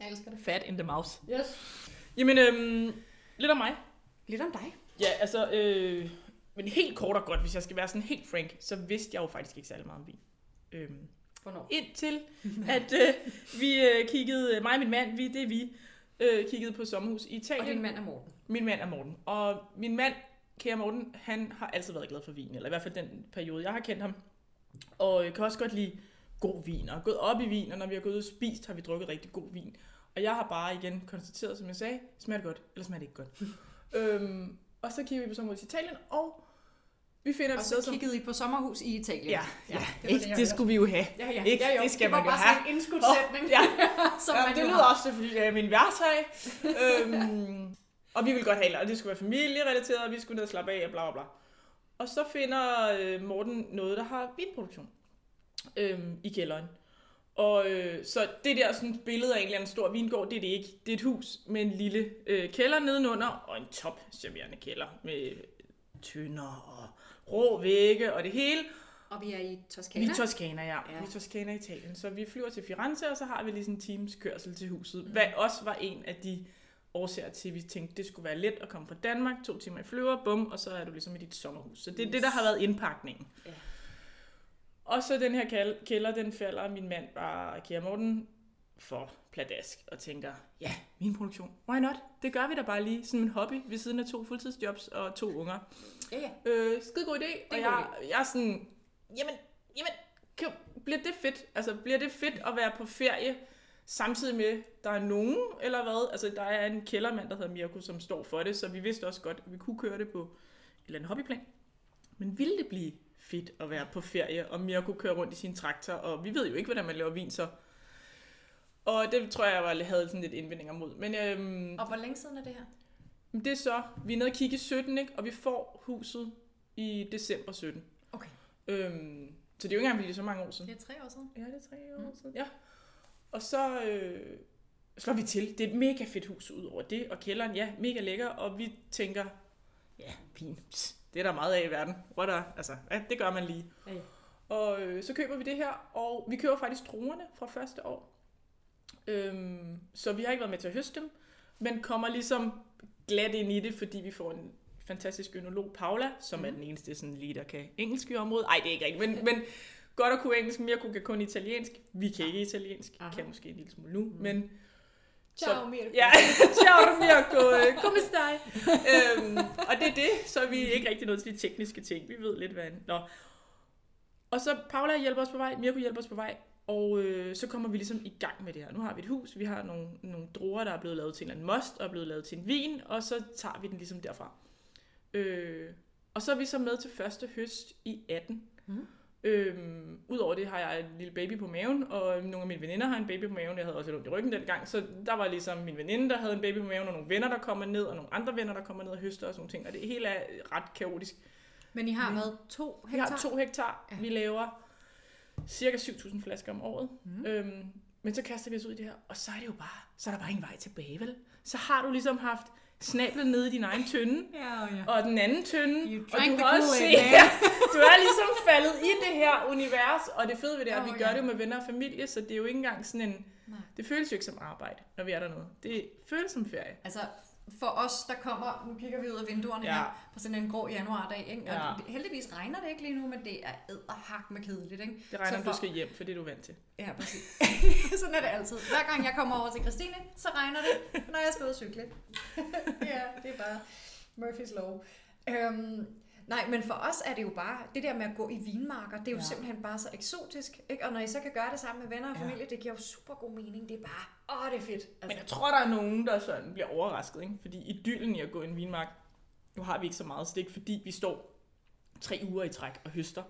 Jeg elsker det. Fat in the mouse. Yes. Jamen, øhm, lidt om mig. Lidt om dig. Ja, altså, øh, men helt kort og godt, hvis jeg skal være sådan helt frank, så vidste jeg jo faktisk ikke særlig meget om vin. Øhm, Hvornår? indtil at øh, vi øh, kiggede, mig og min mand, vi, det er vi, øh, kiggede på sommerhus i Italien. Og din mand er Morten. Min mand er Morten. Og min mand, kære Morten, han har altid været glad for vin, eller i hvert fald den periode, jeg har kendt ham. Og jeg kan også godt lide god vin, og gået op i vin, og når vi har gået ud og spist, har vi drukket rigtig god vin. Og jeg har bare igen konstateret, som jeg sagde, smager det godt, eller smager det ikke godt. *laughs* øhm, og så kigger vi på sommerhus i Italien, og vi finder et Og sted, så som... kiggede I på sommerhus i Italien. Ja, ja, det det, var ikke, det, det skulle vi jo have. Ja, ja, Ikke? ja, jo. Det skal det var man jo bare have. sådan en indskudsætning. Ja. *laughs* som ja, man det jo lyder har. også, fordi det er min værtshøj. øhm, og vi vil godt have, og det skulle være familierelateret, og vi skulle ned og slappe af, og bla bla bla. Og så finder øh, Morten noget, der har vinproduktion. øhm, i kælderen. Og øh, så det der sådan billede af en eller anden stor vingård, det er det ikke. Det er et hus med en lille øh, kælder nedenunder, og en top serverende kælder med tønder og rå vægge og det hele. Og vi er i Toskana. Vi er i Toskana, ja. Ja. Vi er i Toskana, Italien. Så vi flyver til Firenze, og så har vi lige sådan en times kørsel til huset. Hvad også var en af de årsager til, at vi tænkte, det skulle være let at komme fra Danmark. To timer i flyver, bum, og så er du ligesom i dit sommerhus. Så det er det, der har været indpakningen. Ja. Og så den her kæl- kælder, den falder min mand bare, Kjær Morten, for pladask og tænker, ja, min produktion, why not? Det gør vi da bare lige som en hobby ved siden af to fuldtidsjobs og to unger. Ja, ja. Øh, skide god idé. Og en jeg, jeg er sådan, jamen, jamen, kan, bliver det fedt? Altså, bliver det fedt at være på ferie, samtidig med, der er nogen, eller hvad? Altså, der er en kældermand, der hedder Mirko, som står for det, så vi vidste også godt, at vi kunne køre det på et eller andet hobbyplan. Men ville det blive fedt at være på ferie, og Mirko kører rundt i sin traktor, og vi ved jo ikke, hvordan man laver vin, så... Og det tror jeg, jeg var- havde sådan lidt indvendinger mod. Men øhm, Og hvor længe siden er det her? det er så, vi er nede og kigge i 17, ikke? og vi får huset i december 17. Okay. Øhm, så det er jo ikke engang, fordi det er så mange år siden. Det er tre år siden. Ja, det er tre år siden. Ja. Og så øh, slår vi til. Det er et mega fedt hus ud over det, og kælderen, ja, mega lækker, og vi tænker, ja, vin, det er der meget af i verden. What er, altså, ja, det gør man lige. Ja. Og øh, så køber vi det her, og vi køber faktisk druerne fra første år. Øhm, så vi har ikke været med til at høste dem, men kommer ligesom glat ind i det, fordi vi får en fantastisk ønolog, Paula, som er den eneste sådan lige, der kan engelsk i området. Ej, det er ikke rigtigt, men, men godt at kunne engelsk. Mirko kan kun italiensk. Vi kan ikke italiensk. Aha. Kan måske en lille smule nu, men... Ciao, Mirko. Ja, *laughs* ciao Mirko. Come stai? øhm, og det er det, så er vi ikke rigtig nået til de tekniske ting. Vi ved lidt, hvad... Nå. Og så Paula hjælper os på vej, Mirko hjælper os på vej, og øh, så kommer vi ligesom i gang med det her. Nu har vi et hus, vi har nogle, nogle druer, der er blevet lavet til en eller anden most, og er blevet lavet til en vin, og så tager vi den ligesom derfra. Øh, og så er vi så med til første høst i 18. Mhm. Øhm, Udover det har jeg en lille baby på maven, og nogle af mine veninder har en baby på maven. Jeg havde også lidt ondt i ryggen dengang, så der var ligesom min veninde, der havde en baby på maven, og nogle venner, der kommer ned, og nogle andre venner, der kommer ned og høster og sådan nogle ting. Og det hele er ret kaotisk. Men I har Men- været to Vi hektar? har to hektar. Ja. Vi laver cirka 7.000 flasker om året. Mm. Øhm, men så kaster vi os ud i det her, og så er det jo bare, så er der bare ingen vej tilbage, vel? Så har du ligesom haft snablet nede i din egen tønde, *laughs* Ja, ja. og den anden tynde, You og du har også set, ja, *laughs* du er ligesom faldet i det her univers, og det fede ved det er, at Oh, vi gør ja. det jo med venner og familie, så det er jo ikke engang sådan en, Nej. det føles jo ikke som arbejde, når vi er dernede. Det føles som ferie. Altså, for os, der kommer, nu kigger vi ud af vinduerne ja. Her, på sådan en grå januardag, ikke? og Ja. heldigvis regner det ikke lige nu, men det er æderhak med kedeligt. Ikke? Det regner, Så for- du skal hjem, for det er du vant til. Ja, præcis. *laughs* sådan er det altid. Hver gang jeg kommer over til Christine, så regner det, når jeg skal ud og cykle. *laughs* ja, det er bare Murphys Law. Øhm, nej, men for os er det jo bare, det der med at gå i vinmarker, det er jo ja. Ja. simpelthen bare så eksotisk. Ikke? Og når I så kan gøre det sammen med venner og Ja. familie, det giver jo super god mening. Det er bare, åh, det er fedt. Men Altså, jeg tror, der er nogen, der sådan bliver overrasket, ikke? Fordi idyllen i at gå i en vinmark, nu har vi ikke så meget, så det er ikke fordi, vi står tre uger i træk og høster.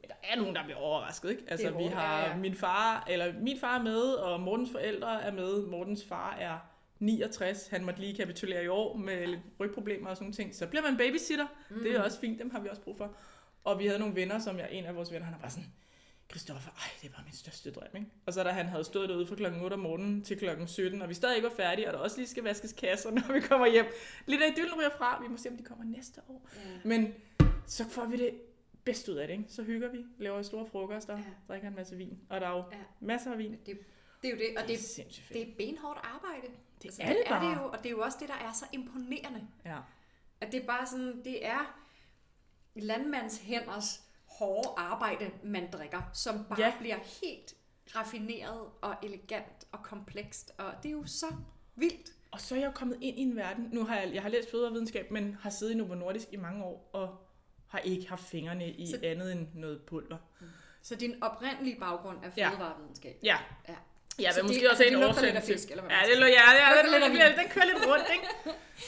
Men der er nogen, der bliver overrasket, ikke? Altså, vi har ja, ja. min far, eller min far er med, og Mortens forældre er med. Mortens far er 69. Han måtte lige kapitulere i år med lidt rygproblemer og sådan nogle ting. Så bliver man babysitter. Mm. Det er også fint, dem har vi også brug for. Og vi havde nogle venner, som jeg, en af vores venner, han er bare sådan, Christoffer, ej, det er bare min største drøm, ikke? Og så da han havde stået derude fra klokken 8 om morgenen til klokken 17, og vi stadig ikke var færdige, og der også lige skal vaskes kasser, *laughs* når vi kommer hjem. Lidt af idyllen ryger fra, vi må se, om de kommer næste år. ja. Men så får vi det bedst ud af det, ikke? Så hygger vi, laver store frokoster, Ja. drikker en masse vin, og der er jo Ja. masser af vin. Det, det er jo det, og Det det, er det er benhårdt arbejde. Det Altså, er det er det bare. jo, og det er jo også det, der er så imponerende. Ja. At det er bare sådan, det er landmandshænders hårde arbejde, man drikker, som bare ja. Bliver helt raffineret og elegant og komplekst. Og det er jo så vildt. Og så er jeg kommet ind i en verden, nu har jeg, jeg har læst fødevarevidenskab, men har siddet i Novo Nordisk i mange år, og har ikke haft fingrene i Så- andet end noget pulver. Så din oprindelige baggrund er fødevarevidenskab. Ja. Ja. Ja, Så det- måske også altså, en det årsag til- fisk, eller hvad Ja, det lå, ja, ja, den, af den, den kører lidt rundt, ikke?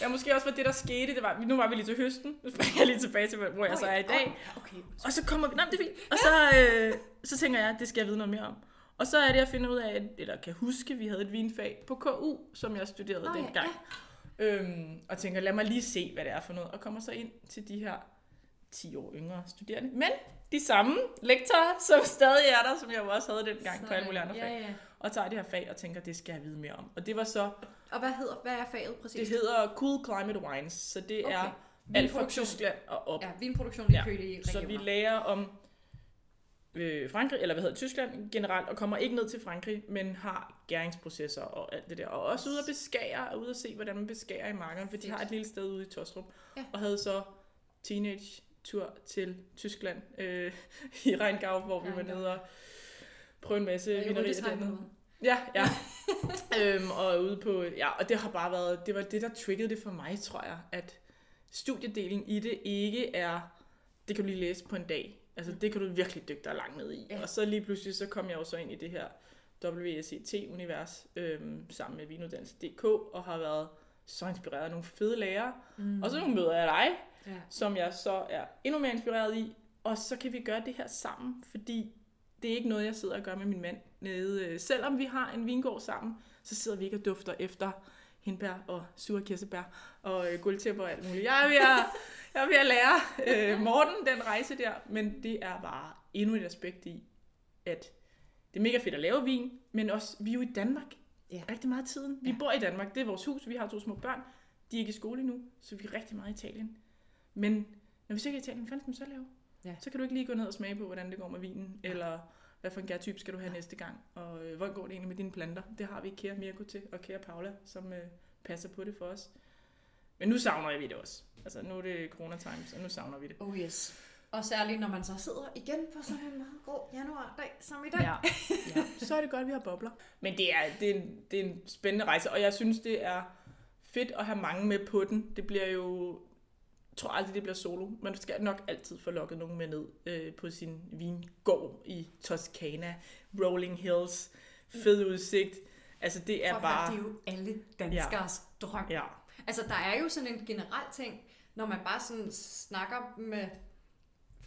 Ja, måske også var det, der skete. Det var, nu var vi lige til høsten. Nu springer jeg lige tilbage til, hvor jeg så er i dag. Oh, okay. Og så kommer vi... Nej, det er fint. Og så, øh, så tænker jeg, at det skal jeg vide noget mere om. Og så er det, jeg finder ud af, at- eller kan huske, at vi havde et vinfag på KU, som jeg studerede ja, dengang. Øhm, og tænker, lad mig lige se, hvad det er for noget. Og kommer så ind til de her 10 år yngre studerende. Men de samme lektorer, som stadig er der, som jeg jo også havde dengang på alle mulige andre fag. Ja, ja. Og tager det her fag og tænker, det skal jeg vide mere om. Og det var så, Og hvad hedder, hvad er faget præcis? det hedder Cool Climate Wines, så det Okay. er alt fra. Tyskland og op. Ja, vinproduktion i Ja, kølige Så regioner. vi lærer om øh, Frankrig, eller hvad hedder Tyskland generelt, og kommer ikke ned til Frankrig, men har gæringsprocesser og alt det der. Og også ude at beskære, og ude at se, hvordan man beskærer i markerne, for de har et lille sted ude i Tostrup. Ja. Og havde så teenage tur til Tyskland øh, *laughs* i Rheingau, hvor vi var nede og prøve en masse vinerier dernede. Ja, ja. *laughs* øhm, og ude på, ja, og det har bare været, det var det, der triggede det for mig, tror jeg, at studiedelen i det ikke er, det kan du lige læse på en dag. Altså, det kan du virkelig dykke dig langt ned i. Ja. Og så lige pludselig, så kom jeg jo så ind i det her WSET-univers øhm, sammen med Vinuddannelse.dk og har været så inspireret af nogle fede lærere. Mm. Og så nogle møder af dig, Ja. som jeg så er endnu mere inspireret i. Og så kan vi gøre det her sammen, fordi det er ikke noget, jeg sidder og gør med min mand nede. Øh, Selvom vi har en vingård sammen, så sidder vi ikke og dufter efter hindbær og sure kirsebær og øh, guldtæpper og alt muligt. Jeg er ved at, jeg er ved at lære øh, Morten den rejse der, men det er bare endnu et aspekt i, at det er mega fedt at lave vin, men også, vi er jo i Danmark Ja. rigtig meget af tiden. Vi Ja. bor i Danmark, det er vores hus, vi har to små børn, de er ikke i skole endnu, så vi er rigtig meget i Italien. Men når vi så ikke er i Italien, fanden skal man så lave? Ja. Så kan du ikke lige gå ned og smage på, hvordan det går med vinen, eller hvad for en gærtype skal du have næste gang, og øh, hvordan går det egentlig med dine planter? Det har vi kære Mirko til, og kære Paula, som øh, passer på det for os. Men nu savner vi det også. Altså nu er det corona times, og nu savner vi det. Oh yes. Og særligt, når man så sidder igen på sådan en meget god januardag som i dag. Ja. ja. Så er det godt, at vi har bobler. Men det er, det, er en, det er en spændende rejse, og jeg synes, det er fedt at have mange med på den. Det bliver jo... Tror aldrig, det bliver solo. Man skal nok altid få lukket nogen med ned øh, på sin vingård i Toscana. Rolling Hills. Fed udsigt. Altså, det er For bare... Det er jo alle danskers ja. drøm. Ja. Altså, der er jo sådan en generel ting, når man bare sådan snakker med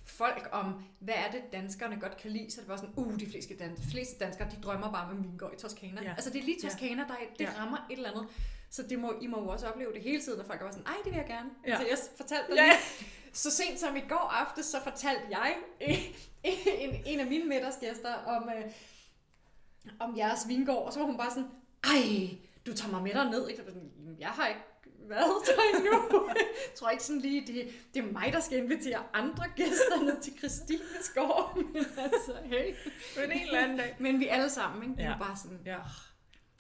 folk om, hvad er det, danskerne godt kan lide, så er det bare sådan, uh, de fleste, dan- fleste danskere, de drømmer bare om en vingård i Toskana. Ja. Altså, det er lige Ja. Toskana, der er, det Ja. rammer et eller andet. Så det må, I må jo også opleve det hele tiden, når folk er sådan, ej, det vil jeg gerne. Ja. Altså, jeg fortalte dig Ja. lige, så sent som i går aftes, så fortalte jeg *laughs* en, en af mine middagsgæster om, øh, om jeres vingård, og så var hun bare sådan, ej, du tager mig med. Ikke? Så var jeg sådan, "Jamen, Jeg har ikke været *laughs* der endnu. Jeg tror ikke sådan lige, det, det er mig, der skal invitere andre gæster ned til Christines gård. *laughs* Men altså, hey. Men en eller anden dag. Men vi alle sammen, ikke? Er Ja. jo bare sådan, Ja.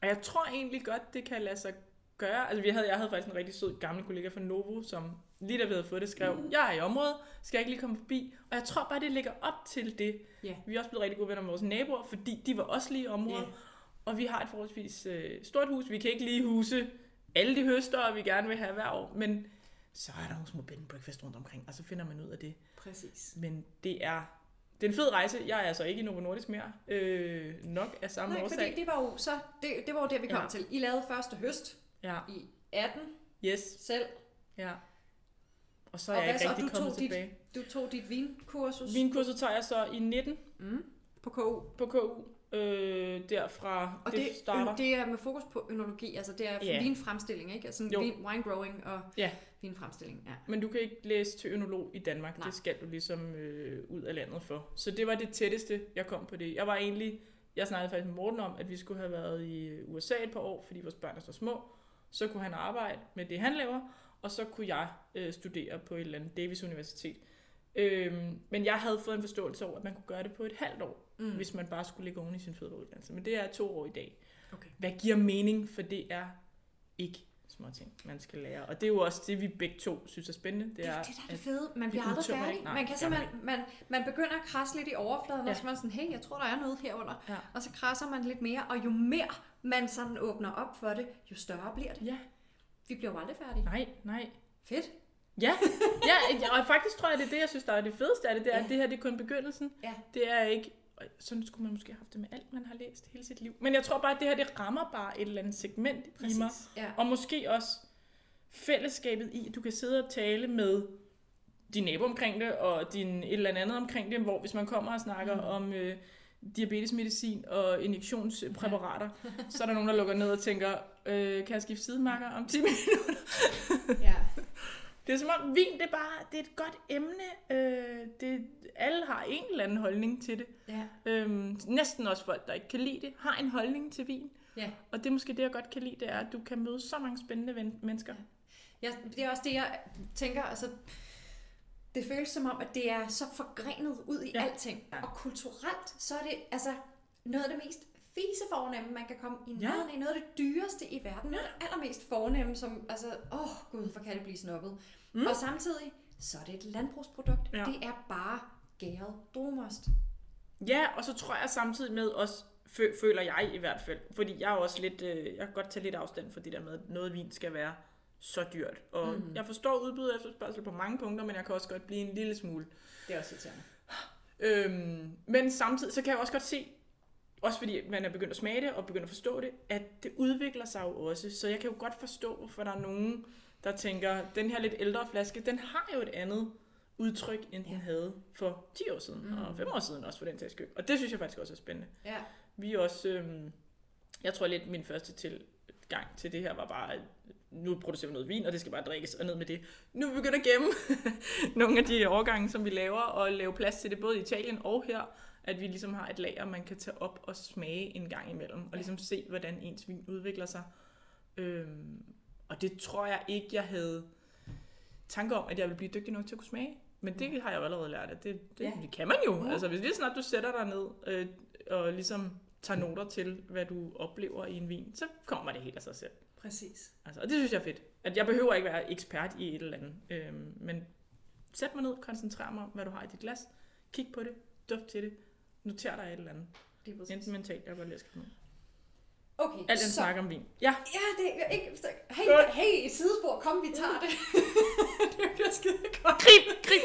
Og jeg tror egentlig godt, det kan lade sig gøre. Altså, vi havde, jeg havde faktisk en rigtig sød gammel kollega fra Novo, som lige da vi havde fået det, skrev, jeg er i området, skal jeg ikke lige komme forbi? Og jeg tror bare, det ligger op til det. Ja. Vi er også blevet rigtig gode venner med vores naboer, fordi de var også lige i området. Ja. Og vi har et forholdsvis øh, stort hus. Vi kan ikke lige huse alle de høster, vi gerne vil have hver år, men så er der nogle små bed and breakfast rundt omkring, og så finder man ud af det. præcis. Men det er, det er en fed rejse. Jeg er altså ikke i Novo Nordisk mere. Øh, nok af samme Nej, årsag. fordi det var jo så, det, det var jo det, vi kom Ja. til. I lavede første høst Ja, i 18 yes. selv. Ja. Og så er Og jeg ikke rigtig Du kommet tog dit- tilbage. Du tog dit vinkursus Vinkurset tager jeg så i 19 mm, på KU. på KU. Øh, derfra, Og det, det, starter. det er med fokus på ønologi, altså det er Ja. vinfremstilling, ikke? Altså Jo. vin, wine growing og Ja. vinfremstilling, ja. Men du kan ikke læse til ønolog i Danmark. Nej. Det skal du ligesom øh, ud af landet for. Så det var det tætteste, jeg kom på det. Jeg var egentlig, jeg snakkede faktisk med Morten om, at vi skulle have været i USA et par år, fordi vores børn er så små. Så kunne han arbejde med det, han laver, og så kunne jeg øh, studere på et eller andet Davis Universitet. Øhm, men jeg havde fået en forståelse over, at man kunne gøre det på et halvt år, Mm. hvis man bare skulle ligge oven i sin fødevareuddannelse. Men det er to år i dag. Okay. Hvad giver mening? For det er ikke små ting, man skal lære. Og det er jo også det, vi begge to synes er spændende. Det, Det er er, det, der er det fede. Man bliver aldrig færdig. Nej, man kan simpelthen, man, man begynder at krasse lidt i overfladen, ja. Og så er man sådan, hey, jeg tror, der er noget herunder. Ja. Og så krasser man lidt mere, og jo mere man sådan åbner op for det, jo større bliver det. ja, Vi bliver jo aldrig færdige. nej, nej. Fedt. Ja, ja, *laughs* ja, og faktisk tror jeg, det er det, jeg synes, der er det fedeste af det, det er, Ja. at det her det er kun begyndelsen. Ja. Det er ikke, og sådan skulle man måske have haft det med alt, man har læst hele sit liv. Men jeg tror bare, at det her, det rammer bare et eller andet segment i mig. Ja. Og måske også fællesskabet i, at du kan sidde og tale med din nabo omkring det, og din et eller andet omkring det, hvor hvis man kommer og snakker Mm. om øh, diabetesmedicin og injektionspræparater, *laughs* så er der nogen, der lukker ned og tænker, øh, kan jeg skifte sidemarker om 10 minutter? ja. Det er som om vin, det er bare det er et godt emne. Øh, det, alle har en eller anden holdning til det. Ja. Øhm, næsten også folk, der ikke kan lide det, har en holdning til vin. Ja. Og det er måske det, jeg godt kan lide, det er, at du kan møde så mange spændende ven- mennesker. Ja, det er også det, jeg tænker, altså, det føles som om, at det er så forgrenet ud i Ja. ja. alting. Ja. Ja. Og kulturelt, så er det altså noget af det mest fisefornemme, man kan komme i Ja. nærheden af. Noget af det dyreste i verden. Noget af det allermest fornemme, som, altså, åh oh, gud, hvor kan det blive snuppet. Mm. Og samtidig, så er det et landbrugsprodukt. Ja. Det er bare gæret druemost. Ja, og så tror jeg samtidig med også, fø- føler jeg i hvert fald, fordi jeg er også lidt, øh, jeg kan godt tage lidt afstand for det der med, at noget vin skal være så dyrt. Og. Mm. jeg forstår udbud og efterspørgsel på mange punkter, men jeg kan også godt blive en lille smule. Det er også irriterende. Øhm, men samtidig, så kan jeg også godt se, også fordi man er begyndt at smage det og begyndt at forstå det, at det udvikler sig jo også. Så jeg kan jo godt forstå, hvorfor der er nogen, der tænker, den her lidt ældre flaske, den har jo et andet udtryk, end den Ja. havde for 10 år siden, mm. Og 5 år siden også for den sags skyld. Og det synes jeg faktisk også er spændende. Ja. Vi er også, øhm, jeg tror lidt, min første til gang til det her var bare, nu producerer vi noget vin, og det skal bare drikkes, og ned med det. Nu er vi begyndt at gemme *laughs* nogle af de årgange, som vi laver, og lave plads til det både i Italien og her, at vi ligesom har et lager, man kan tage op og smage en gang imellem, og ligesom se, hvordan ens vin udvikler sig. Øhm, og det tror jeg ikke, jeg havde tanker om, at jeg ville blive dygtig nok til at kunne smage. Men det har jeg jo allerede lært, at det, det, Ja. det kan man jo. Mhm. Altså hvis lige snart du sætter dig ned øh, og ligesom tager noter til, hvad du oplever i en vin, så kommer det helt af sig selv. Præcis. Altså, og det synes jeg er fedt. At jeg behøver ikke være ekspert i et eller andet. Øhm, men sæt mig ned, koncentrer mig om, hvad du har i dit glas. Kig på det, duft til det, noter dig et eller andet. Det er. Enten mentalt, jeg godt skrive ned. Okay, Alt den så snak om vin. Ja, Ja, det er ikke... Hey, hey, sidespor, kom, vi tager det. *laughs* det bliver skide godt. grib, grib.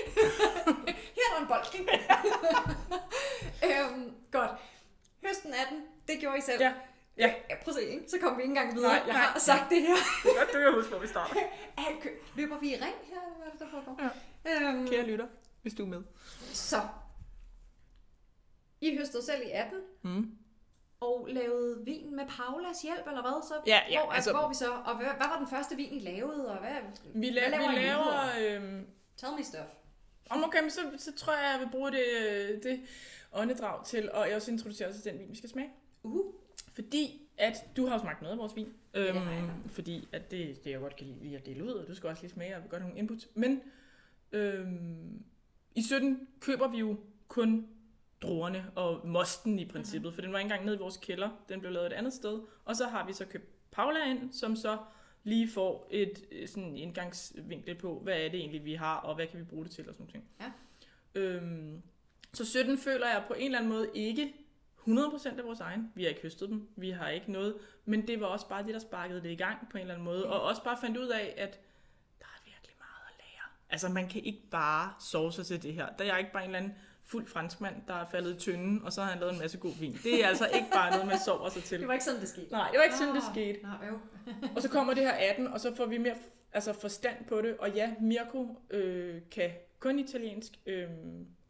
*laughs* Her er der en bold. *laughs* øhm, godt. Høsten 18, det gjorde I selv. Ja. Ja. ja prøv at se, ikke? så kommer vi ikke engang videre. Nej, jeg har sagt det her. Det er godt, du kan huske, hvor vi starter. Alt kø- Løber vi i ring her? eller Hvad er det, der foregår? Ja. Øhm, Kære lytter, hvis du er med. så. I høstede selv i 18, Mm. Og lavede vin med Paulas hjælp, eller hvad? Så Ja, ja, hvor, er, altså- hvor vi så? Og hvad, hvad var den første vin, I lavede? Og hvad, Vi, la- hvad laver vi laver... Øhm, Tell me stuff. om okay, så, så tror jeg, jeg vil bruge det, øh, det åndedrag til at jeg også introducere os til den vin, vi skal smage. Uh. Fordi at du har jo smagt noget af vores vin. Øhm, jeg. fordi at det, det jeg godt kan lide at dele ud, og du skal også lige smage, og vi godt have nogle input. Men øhm, i 17 køber vi jo kun druerne og mosten i princippet, Mhm. for den var ikke engang nede i vores kælder. Den blev lavet et andet sted. Og så har vi så købt Paula ind, som så lige får et øh, sådan indgangsvinkel på, hvad er det egentlig, vi har, og hvad kan vi bruge det til, og sådan noget. Ja. Øhm, så 17 føler jeg på en eller anden måde ikke 100% af vores egen. Vi har ikke høstet dem, vi har ikke noget, men det var også bare det, der sparkede det i gang på en eller anden måde, og også bare fandt ud af, at der er virkelig meget at lære. Altså man kan ikke bare sove sig til det her. Der er ikke bare en eller anden fuld franskmand, der er faldet i tynden, og så har han lavet en masse god vin. Det er altså ikke bare noget, man sover sig til. Det var ikke sådan, det skete. Nej, det var ikke sådan, det Nå. skete. Nå, øv. Og så kommer det her 18, og så får vi mere altså forstand på det. Og ja, Mirko øh, kan kun italiensk, øh,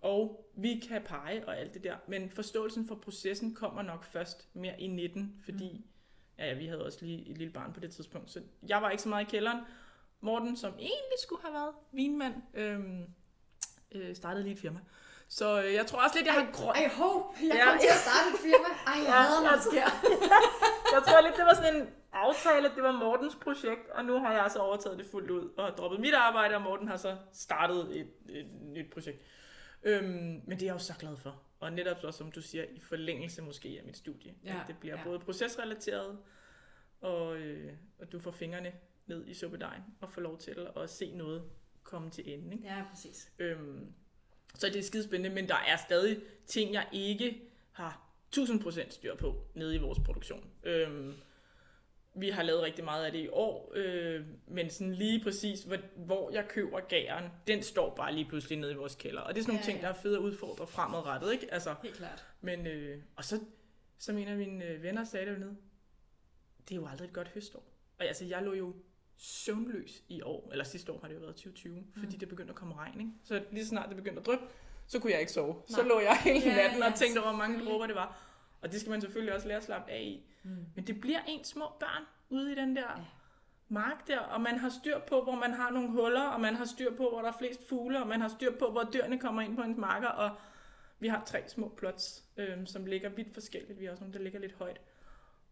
og vi kan pege og alt det der. Men forståelsen for processen kommer nok først mere i 19, fordi ja, ja, vi havde også lige et lille barn på det tidspunkt. Så jeg var ikke så meget i kælderen. Morten, som egentlig skulle have været vinmand, øh, øh, startede lige et firma. Så øh, jeg tror også lidt, jeg har grøn... Ej, hov, jeg Ja, kom til at starte et firma. Ej, jeg Ja, hader, når det sker. *laughs* Jeg tror lidt, det var sådan en aftale, at det var Mortens projekt, og nu har jeg så overtaget det fuldt ud og har droppet mit arbejde, og Morten har så startet et, et nyt projekt. Øhm, men det er jeg jo så glad for. Og netop så, som du siger, i forlængelse måske af mit studie. Ja, at det bliver ja. både procesrelateret, og, øh, og du får fingrene ned i suppedejen og får lov til at se noget komme til ende. Ikke? Ja, præcis. Øhm, så det er skidespændende, men der er stadig ting, jeg ikke har 1000% styr på nede i vores produktion. Øhm, vi har lavet rigtig meget af det i år, øh, men sådan lige præcis, hvor, hvor jeg køber gæren, den står bare lige pludselig nede i vores kælder. Og det er sådan nogle Ja, ting, ja. der er fede at udfordre fremadrettet, ikke? Altså, Helt klart. men, øh, og så, som en af mine øh, venner sagde dernede, det er jo aldrig et godt høstår. Og altså, jeg lå jo søvnløs i år, eller sidste år har det jo været 2020, mm. fordi det begyndte at komme regn, ikke? Så lige så snart det begyndte at dryppe, så kunne jeg ikke sove. Nej. Så lå jeg hele Ja, natten ja, og tænkte over, hvor mange dråber det var. Og det skal man selvfølgelig også lære at slappe af i. Mm. Men det bliver ens små børn ude i den der Ja. mark der, og man har styr på, hvor man har nogle huller, og man har styr på, hvor der er flest fugle, og man har styr på, hvor dyrene kommer ind på ens marker, og vi har tre små plots, øh, som ligger vidt forskelligt. Vi har også nogle, der ligger lidt højt.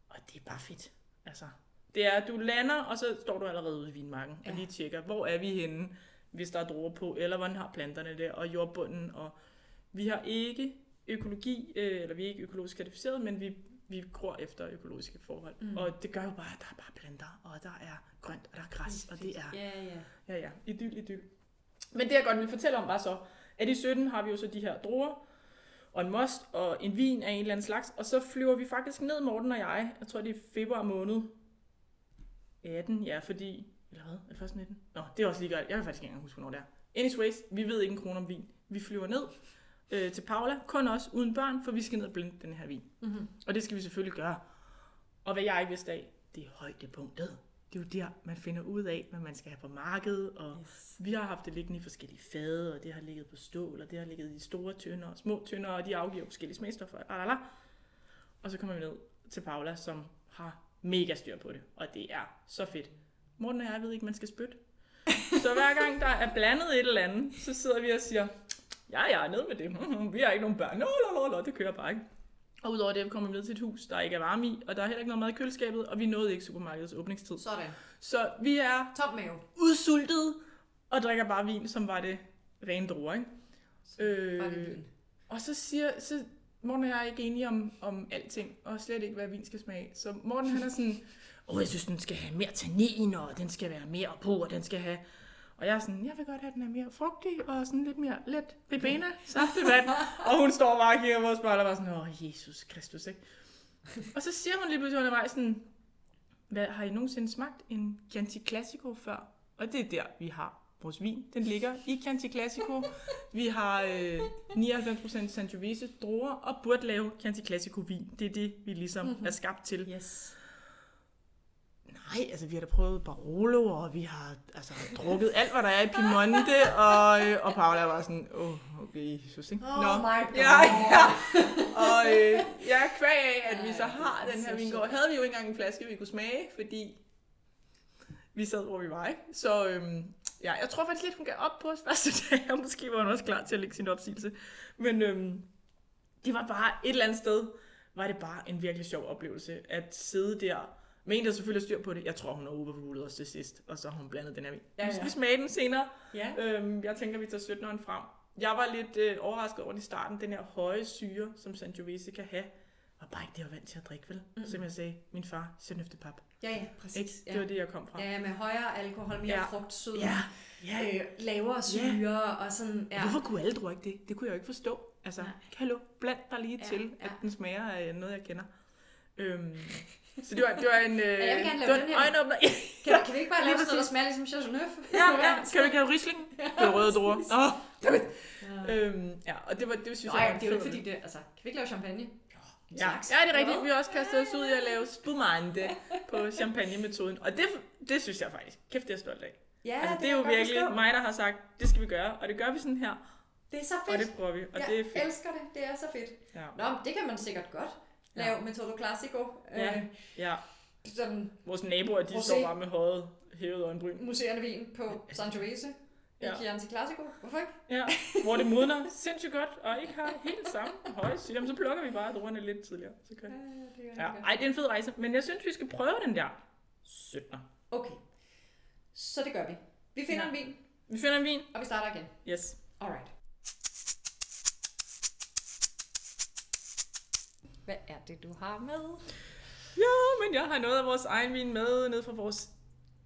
Og det er bare fedt. Altså, det er, at du lander, og så står du allerede ude i vinmarken ja. og lige tjekker, hvor er vi henne, hvis der er druer på, eller hvordan har planterne det, og jordbunden. Og vi har ikke økologi, øh, eller vi er ikke økologisk certificeret, men vi, vi gror efter økologiske forhold. Mm. Og det gør jo bare, at der er bare planter, og der er grønt, og der er græs, og det er... Ja, ja. Ja, ja. Idyl, idyl. Men det jeg godt vil fortælle om var så, at i 17 har vi jo så de her druer, og en most og en vin af en eller anden slags. Og så flyver vi faktisk ned, Morten og jeg. Jeg tror, det er februar måned. 18, ja, fordi... Eller hvad? Er det først 19? Nå, det er også lige godt. Jeg kan faktisk ikke engang huske, hvornår det er. Anyways, vi ved ikke en krone om vin. Vi flyver ned øh, til Paula, kun os, uden børn, for vi skal ned og blinde den her vin. Mm-hmm. Og det skal vi selvfølgelig gøre. Og hvad jeg ikke vidste af, det er højdepunktet. Det er jo der, man finder ud af, hvad man skal have på markedet. Og Yes. vi har haft det liggende i forskellige fade, og det har ligget på stål, og det har ligget i store tønder og små tønder, og de afgiver forskellige smagstoffer. Lalala. Og så kommer vi ned til Paula, som har mega styr på det, og det er så fedt. Morten og jeg ved ikke, man skal spytte. Så hver gang der er blandet et eller andet, så sidder vi og siger, ja, ja, ned med det. *laughs* Vi har ikke nogen børn. Nå, nå, nå, det kører bare ikke. Og udover det, kommer vi ned til et hus, der ikke er varme i, og der er heller ikke noget mad i køleskabet, og vi nåede ikke supermarkedets åbningstid. Sådan. Så vi er Tom mave. udsultet og drikker bare vin, som var det rene druer, ikke? Det Øh, vin? og så siger, så Morten og jeg er ikke enige om, om alting, og slet ikke, hvad vin skal smage. Så Morten han er sådan, åh, jeg synes, den skal have mere tannin, og den skal være mere på, og den skal have... Og jeg er sådan, jeg vil godt have, at den er mere frugtig, og sådan lidt mere let ribena, saftevand. og hun står bare og kigger på os bare, og bare sådan, åh, Jesus Kristus, ikke? Og så siger hun lige pludselig undervejs sådan, hvad, har I nogensinde smagt en Chianti Classico før? Og det er der, vi har vores vin. Den ligger i Chianti Classico. Vi har øh, 99% Sangiovese druer og burde lave Chianti Classico vin. Det er det, vi ligesom mm-hmm. er skabt til. Yes. Nej, altså vi har da prøvet Barolo, og vi har altså, drukket alt, hvad der er i Piemonte, og, øh, og Paula var sådan, åh, oh, okay, Jesus, ikke? Oh my god. Ja, ja. Og øh, ja, kvæg af, at vi så har den her vingård, havde vi jo ikke engang en flaske, vi kunne smage, fordi vi sad, hvor vi var, ikke? Så øhm, ja, jeg tror faktisk lidt, hun gav op på os første dag, og måske var hun også klar til at lægge sin opsigelse. Men øhm, det var bare et eller andet sted, var det bare en virkelig sjov oplevelse, at sidde der, med en, der selvfølgelig har styr på det. Jeg tror, hun har overrulet os til sidst, og så har hun blandet den her vin. Ja, Vi ja. skal smage den senere. Ja. Øhm, jeg tænker, vi tager 17'eren frem. Jeg var lidt øh, overrasket over i starten, den her høje syre, som Sangiovese kan have, var bare ikke det, jeg var vant til at drikke, vel? Mm. Som jeg sagde, min far, pap. Ja, ja, Ikke? præcis. Det Ja. var det, jeg kom fra. ja, med højere alkohol, mere Ja. frugtsød, ja. ja. øh, lavere syre og sådan. Ja. Ja. Hvorfor kunne alle druer ikke det? Det kunne jeg jo ikke forstå. Altså, Nej. hallo, bland dig lige Ja, til, ja. at den smager af noget, jeg kender. Øhm, så det var, det var en, øh, jeg vil gerne det lave den her. øjenåbner. Kan, kan vi ikke bare *laughs* lave sådan noget, der smager ligesom Chateauneuf? ja, ja. Skal vi ikke have Riesling? Det er røde druer. Åh, dammit. Ja. øhm, ja, og det var, det synes Nå, jeg ja, var det er jo ikke fordi det, altså, kan vi ikke lave champagne? Ja, slags. ja, det er rigtigt. Vi har også kastet os ud i at lave spumante på champagne-metoden. Og det, det synes jeg faktisk, kæft det er jeg stolt af. Ja, altså, det er kan jo jeg virkelig forstå. mig, der har sagt, det skal vi gøre. Og det gør vi sådan her, Det er så og fedt. det prøver vi. Og jeg det er fedt. elsker det. Det er så fedt. Ja. Nå, men det kan man sikkert godt lave ja. Metodo Classico. Ja. Øh, ja. sådan Vores naboer, de Rosé. står bare med højet hævet øjenbryn. museerne vin på Sangiovese. Ja. Ja. Chianti Classico. Hvorfor ikke? Ja, hvor det modner sindssygt godt, og ikke har helt samme høje syre. Jamen, så plukker vi bare druerne lidt tidligere. Så kan. det Ja, ej, det er en fed rejse, men jeg synes, vi skal prøve den der 17'er. Okay. Så det gør vi. Vi finder Ja. en vin, Vi finder en vin. og vi starter igen. Yes. Alright. Hvad er det, du har med? Ja, men jeg har noget af vores egen vin med, ned fra vores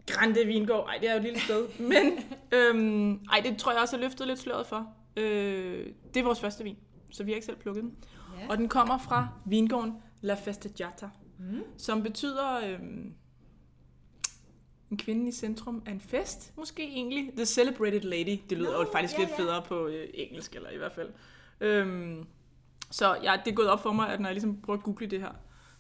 Grande Vingård. Ej, det er jo et lille sted. Men, øhm, ej, det tror jeg også er løftet lidt sløret for. Øh, det er vores første vin, så vi har ikke selv plukket den. Ja. Og den kommer fra vingården La Festeggiata, mm. som betyder øhm, en kvinde i centrum af en fest, måske egentlig. The Celebrated Lady. Det lyder Nå, jo faktisk ja, lidt ja. federe på øh, engelsk, eller i hvert fald. Øhm, så ja, det er gået op for mig, at når jeg ligesom prøver at google det her,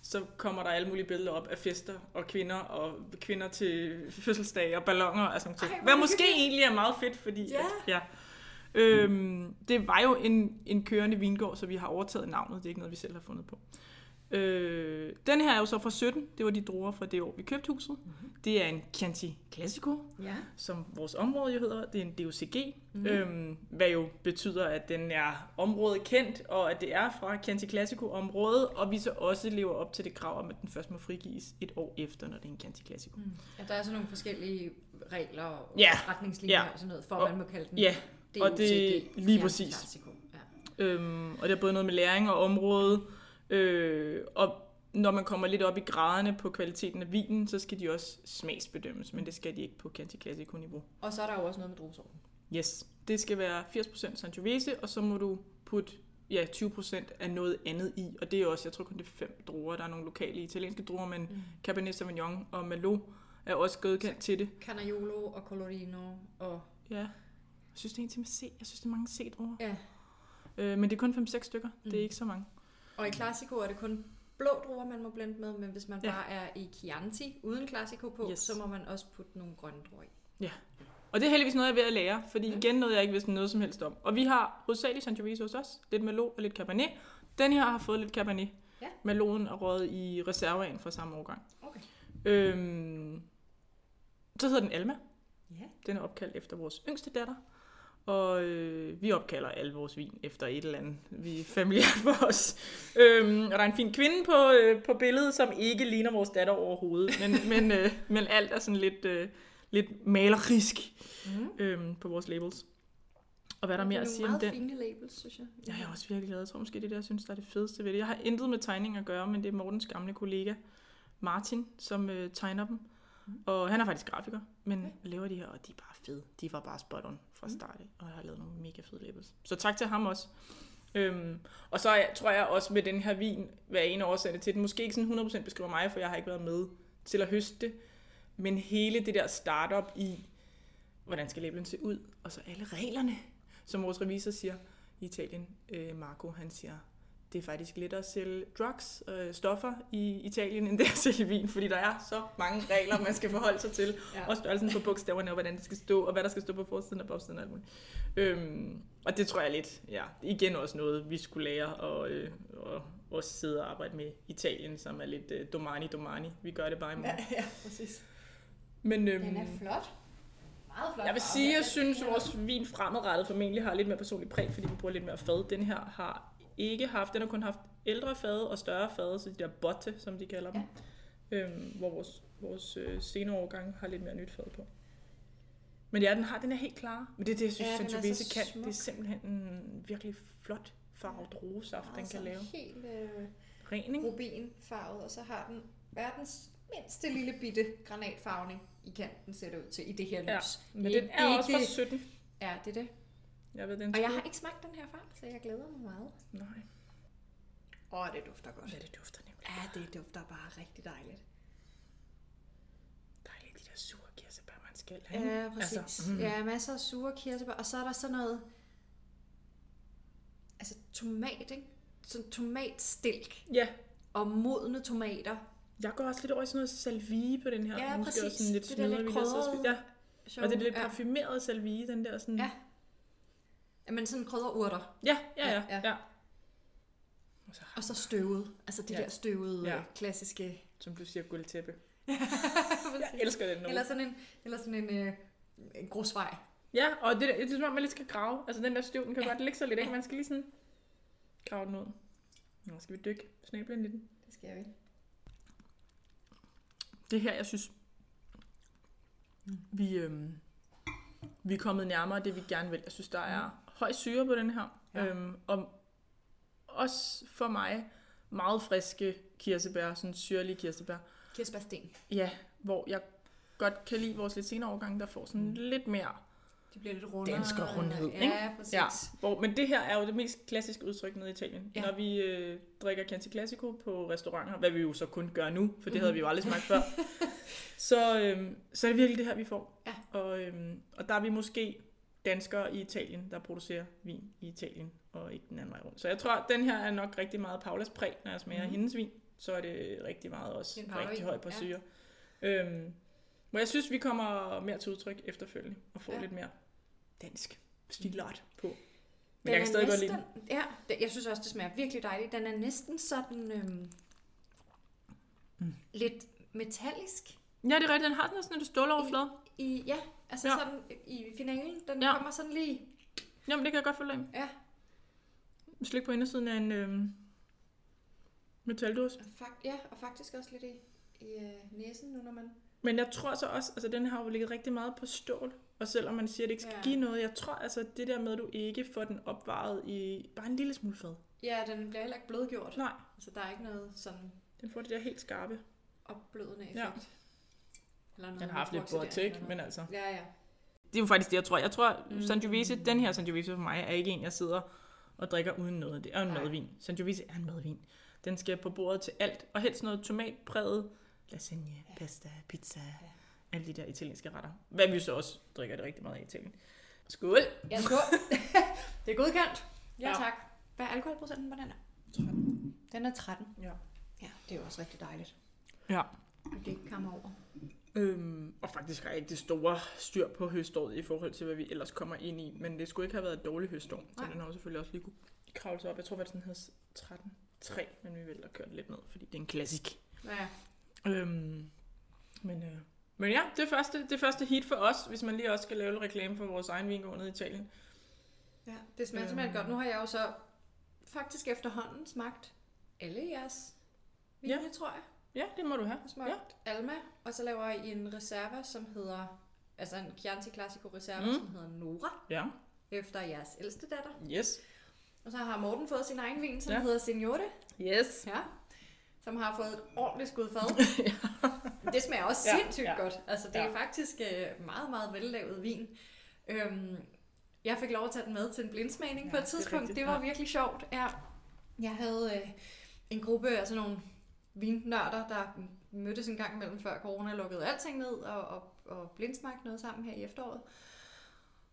så kommer der alle mulige billeder op af fester og kvinder, og kvinder til fødselsdage og ballonger og sådan noget. Hvad måske hyggeligt. egentlig er meget fedt, fordi... Ja. At, ja. Øhm, det var jo en, en kørende vingård, så vi har overtaget navnet. Det er ikke noget, vi selv har fundet på. Øh, den her er jo så fra 17. Det var de druer fra det år, vi købte huset. Mm-hmm. Det er en Chianti Classico, Ja. som vores område jo hedder. Det er en DOCG, mm. øhm, hvad jo betyder, at den er områdekendt, og at det er fra Chianti Classico-området, og vi så også lever op til det krav om, at den først må frigives et år efter, når det er en Chianti Classico. Mm. ja, der er så nogle forskellige regler og Ja. retningslinjer Ja. og sådan noget, for Og- man må kalde den Ja, og DOCG, det- lige præcis. Ja. Øhm, og det er både noget med læring og område. Øh, og når man kommer lidt op i graderne på kvaliteten af vinen, så skal de også smagsbedømmes, men det skal de ikke på Chianti Classico-niveau. Og så er der jo også noget med druesorten. Yes, det skal være 80% Sangiovese, og så må du putte ja, 20% af noget andet i. Og det er også, jeg tror kun det er fem druer. Der er nogle lokale italienske druer, men mm. Cabernet Sauvignon og Merlot er også godkendt til det. Canaiolo og Colorino og... Ja, jeg synes, det er en til med C. Jeg synes, det er mange C-druer. Ja. Øh, men det er kun 5-6 stykker. Mm. Det er Mm. ikke så mange. Og i Classico er det kun blå druer, man må blende med, men hvis man Ja. ja. bare er i Chianti uden Classico på, Yes. så må man også putte nogle grønne druer i. Og det er heldigvis noget, jeg er ved at lære, fordi Mm. igen noget, jeg ikke vidste noget som helst om. Og vi har hovedsageligt Sangiovese hos os, lidt Merlot og lidt Cabernet. Den her har fået lidt Cabernet. Ja. Merloten er røget i reserveagen fra samme årgang. Okay. Øhm, så hedder den Alma. Ja. Den er opkaldt efter vores yngste datter. Og øh, vi opkalder alle vores vin efter et eller andet. Vi er familiært *laughs* for os. Øhm, og der er en fin kvinde på, øh, på billedet, som ikke ligner vores datter overhovedet. Men, *laughs* men, øh, men alt er sådan lidt, øh, lidt malerisk Mm. øhm, på vores labels. Og hvad er der mere at sige om meget den? fine labels, synes jeg. Ja, jeg er også virkelig glad. Jeg tror måske, det er det, jeg synes, der er det fedeste ved det. Jeg har intet med tegning at gøre, men det er Mortens gamle kollega, Martin, som øh, tegner dem. Mm. Og han er faktisk grafiker, men Okay. laver de her, og de er bare fede. De var bare spot on fra Mm. start af, og jeg har lavet nogle mega fede labels. Så tak til ham også. Øhm, og så jeg, tror jeg også med den her vin, hvad en af årsagerne til, den måske ikke sådan 100% beskriver mig, for jeg har ikke været med til at høste det. Men hele det der startup i, hvordan skal labelen se ud, og så alle reglerne, som vores revisor siger i Italien, øh, Marco, han siger, det er faktisk lettere at sælge drugs, øh, stoffer i Italien, end det er at sælge vin, fordi der er så mange regler, man skal forholde sig til, Ja. og størrelsen på bogstaverne, og hvordan det skal stå, og hvad der skal stå på forsiden og bagsiden og alt muligt. Øhm, og det tror jeg lidt, ja, igen også noget, vi skulle lære, og, øh, og også sidde og arbejde med Italien, som er lidt øh, domani domani. Vi gør det bare i morgen. ja, præcis. Men, øhm, Den er flot. Meget flot. jeg vil sige, jeg Den synes, at vores vin fremadrettet formentlig har lidt mere personlig præg, fordi vi bruger lidt mere fad. Den her har ikke haft, den har kun haft ældre fad og større fad, så de der botte, som de kalder dem. Ja. Øhm, hvor vores, vores øh, senere årgang har lidt mere nyt fad på. Men ja, den har den er helt klar. Men det er det, jeg synes, Ja, ja, den Sangiovese kan. smuk. Det er simpelthen en virkelig flot farvet druesaft, den Meget kan lave. Helt øh, Ren, ikke? rubinfarvet, og så har den verdens mindste lille bitte granatfarvning i kanten, ser det ud til, i det her lys. Ja, Men Det- den det er er også fra det- 17. Ja, det er det. Jeg ved, den Og jeg har ikke smagt den her før, så jeg glæder mig meget. Nej, Åh, oh, det dufter godt. ja, det dufter nemlig. Ja, det dufter bare rigtig dejligt. Dejligt, de der sure kirsebær, man skal have. Ja, præcis. Altså, mm. Ja, masser af sure kirsebær, og så er der sådan noget, altså tomat, ikke? Sådan tomatstilk Ja, og modne tomater. jeg går også lidt over i sådan noget salvie på den her. Ja, Måske præcis. Også sådan lidt Det der lidt vi lige sidder og. Ja, det er lidt ja. parfumeret salvie, den der sådan... Ja. Jamen sådan krydderurter. ja, ja. ja, Ja, ja. Og så, Og så støvet. Altså de Ja. der støvede, Ja. klassiske... som du siger, guldtæppe. *laughs* Jeg elsker den nu. eller sådan en, eller sådan en, øh, en grusvej. Ja, og det, der- det er som om, man lidt skal grave. Altså den der støv, den kan Ja. godt ligge så lidt, ikke? Man skal lige sådan grave den ud. Nu skal vi dykke snablen i den. Det skal vi. Det her, jeg synes, vi, øhm, vi er kommet nærmere det, vi gerne vil. Jeg synes, der er høj syre på den her. Ja. Øhm, og også for mig meget friske kirsebær, sådan syrlige kirsebær. Kirsebærsten. Ja, hvor jeg godt kan lide vores lidt senere årgang, der får sådan Mm. lidt mere De bliver lidt rundere. Dansker rundhed, ja, ikke? Ja, præcis. Ja, hvor, men det her er jo det mest klassiske udtryk nede i Italien. Ja. Når vi øh, drikker Chianti Classico på restauranter, hvad vi jo så kun gør nu, for det Mhm. havde vi jo aldrig smagt før, *laughs* så, øh, så er det virkelig det her, vi får. Ja. Og, øh, og der er vi måske danskere i Italien, der producerer vin i Italien, og ikke den anden vej rundt. Så jeg tror, at den her er nok rigtig meget Paulas præg, når jeg smager mm. Mhm. hendes vin. Så er det rigtig meget også en rigtig høj på ja. syre. Øhm, hvor jeg synes, vi kommer mere til udtryk efterfølgende, og får ja. Ja. lidt mere dansk stilart på. Men Den jeg kan er stadig godt lide næsten, Ja, jeg synes også, det smager virkelig dejligt. Den er næsten sådan... Øhm, mm. lidt metallisk. Ja, det er rigtigt. Den har sådan en ståloverflade. I, ja, altså Ja. sådan i finalen. Den Ja. kommer sådan lige... Jamen, det kan jeg godt følge. Ja, Slik på indersiden af en øh, metaldåse. fak, ja og faktisk også lidt i, i øh, næsen nu, når man... Men jeg tror så også, altså den har jo ligget rigtig meget på stål. Og selvom man siger, at det ikke skal Ja. give noget, jeg tror altså, det der med, at du ikke får den opvaret i bare en lille smule fad. Ja, den bliver heller ikke blødgjort. Nej, Altså, der er ikke noget sådan den får det der helt skarpe. opblødende effekt. Ja. Eller noget Den har haft lidt eller men altså. Ja, ja. Det er jo faktisk det, jeg tror. Jeg tror, mm. Sangiovese, den her Sangiovese for mig, er ikke en, jeg sidder og drikker uden noget. Det er en Nej. madvin. Sangiovese er en madvin. Den skal på bordet til alt, og helst noget tomatpræget lasagne, Ja. pasta, pizza, Ja. alle de der italienske retter. Hvad vi så også drikker det rigtig meget i Italien. Skål! Ja, skål. *laughs* det er godkendt. Ja, Ja. tak. Hvad er alkoholprocenten på den her? 13. Den er 13. Ja. Ja, det er jo også rigtig dejligt. Ja. At det ikke kommer over. Øhm, og faktisk rigtig store styr på høståret i forhold til, hvad vi ellers kommer ind i. Men det skulle ikke have været et dårligt høstår, så Nej. den har jo selvfølgelig også lige kunne kravle sig op. Jeg tror faktisk, den hedder 13.3, men vi vælger at køre den lidt ned, fordi det er en klassik. Ja, Øhm, men, øh, men ja, det første, det første hit for os, hvis man lige også skal lave lidt reklame for vores egen vingård nede i Italien. ja det smager Øhm. simpelthen godt. Nu har jeg jo så faktisk efterhånden smagt alle jeres vine, Ja. tror jeg. Ja, det må du have. Smagt ja. Alma, og så laver jeg en reserva, som hedder, altså en Chianti Classico reserva, Mm. som hedder Nora, Ja, efter jeres ældste datter. yes. Og så har Morten fået sin egen vin, som Ja. ja. hedder Signore, Yes. ja, som har fået et ordentligt skud fad. *laughs* Det smager også Ja, sindssygt ja. godt. Altså, det er Ja. faktisk øh, meget, meget vellavet vin. Øhm, jeg fik lov at tage den med til en blindsmagning Ja, ja, på det et er tidspunkt. rigtigt, Det, var ja. virkelig sjovt. Ja. Jeg havde øh, en gruppe af sådan nogle vinnørder, der mødtes en gang imellem før corona lukkede alting ned og, og, og blindsmagte noget sammen her i efteråret.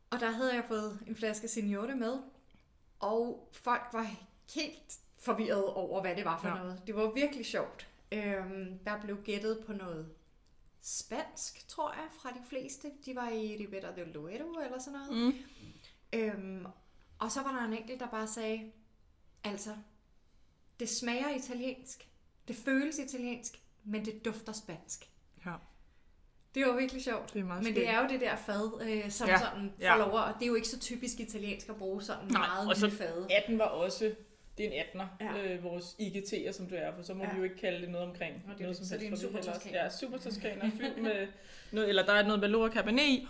Og der havde jeg fået en flaske Signore med, og folk var helt forvirret over, hvad det var for Ja. noget. Det var virkelig sjovt. Øhm, der blev gættet på noget spansk, tror jeg, fra de fleste. De var i Ribera del Duero eller sådan noget. Mm. Øhm, og så var der en enkelt, der bare sagde, altså, det smager italiensk, det føles italiensk, men det dufter spansk. Ja, Det var virkelig sjovt. det er meget Men det er jo det der fad, øh, som Ja, sådan ja. lov og det er jo ikke så typisk italiensk at bruge sådan Nej, meget og så lille fade. 18 var også, det er en 18'er, ja. Øh, vores IGT'er, som du er, for så må ja. Vi jo ikke kalde det noget omkring Nå, det noget det. som Så det er en heller- super-toskaner. Ja, super toskaner *laughs* fyldt med noget, eller der er noget Valora Cabernet i,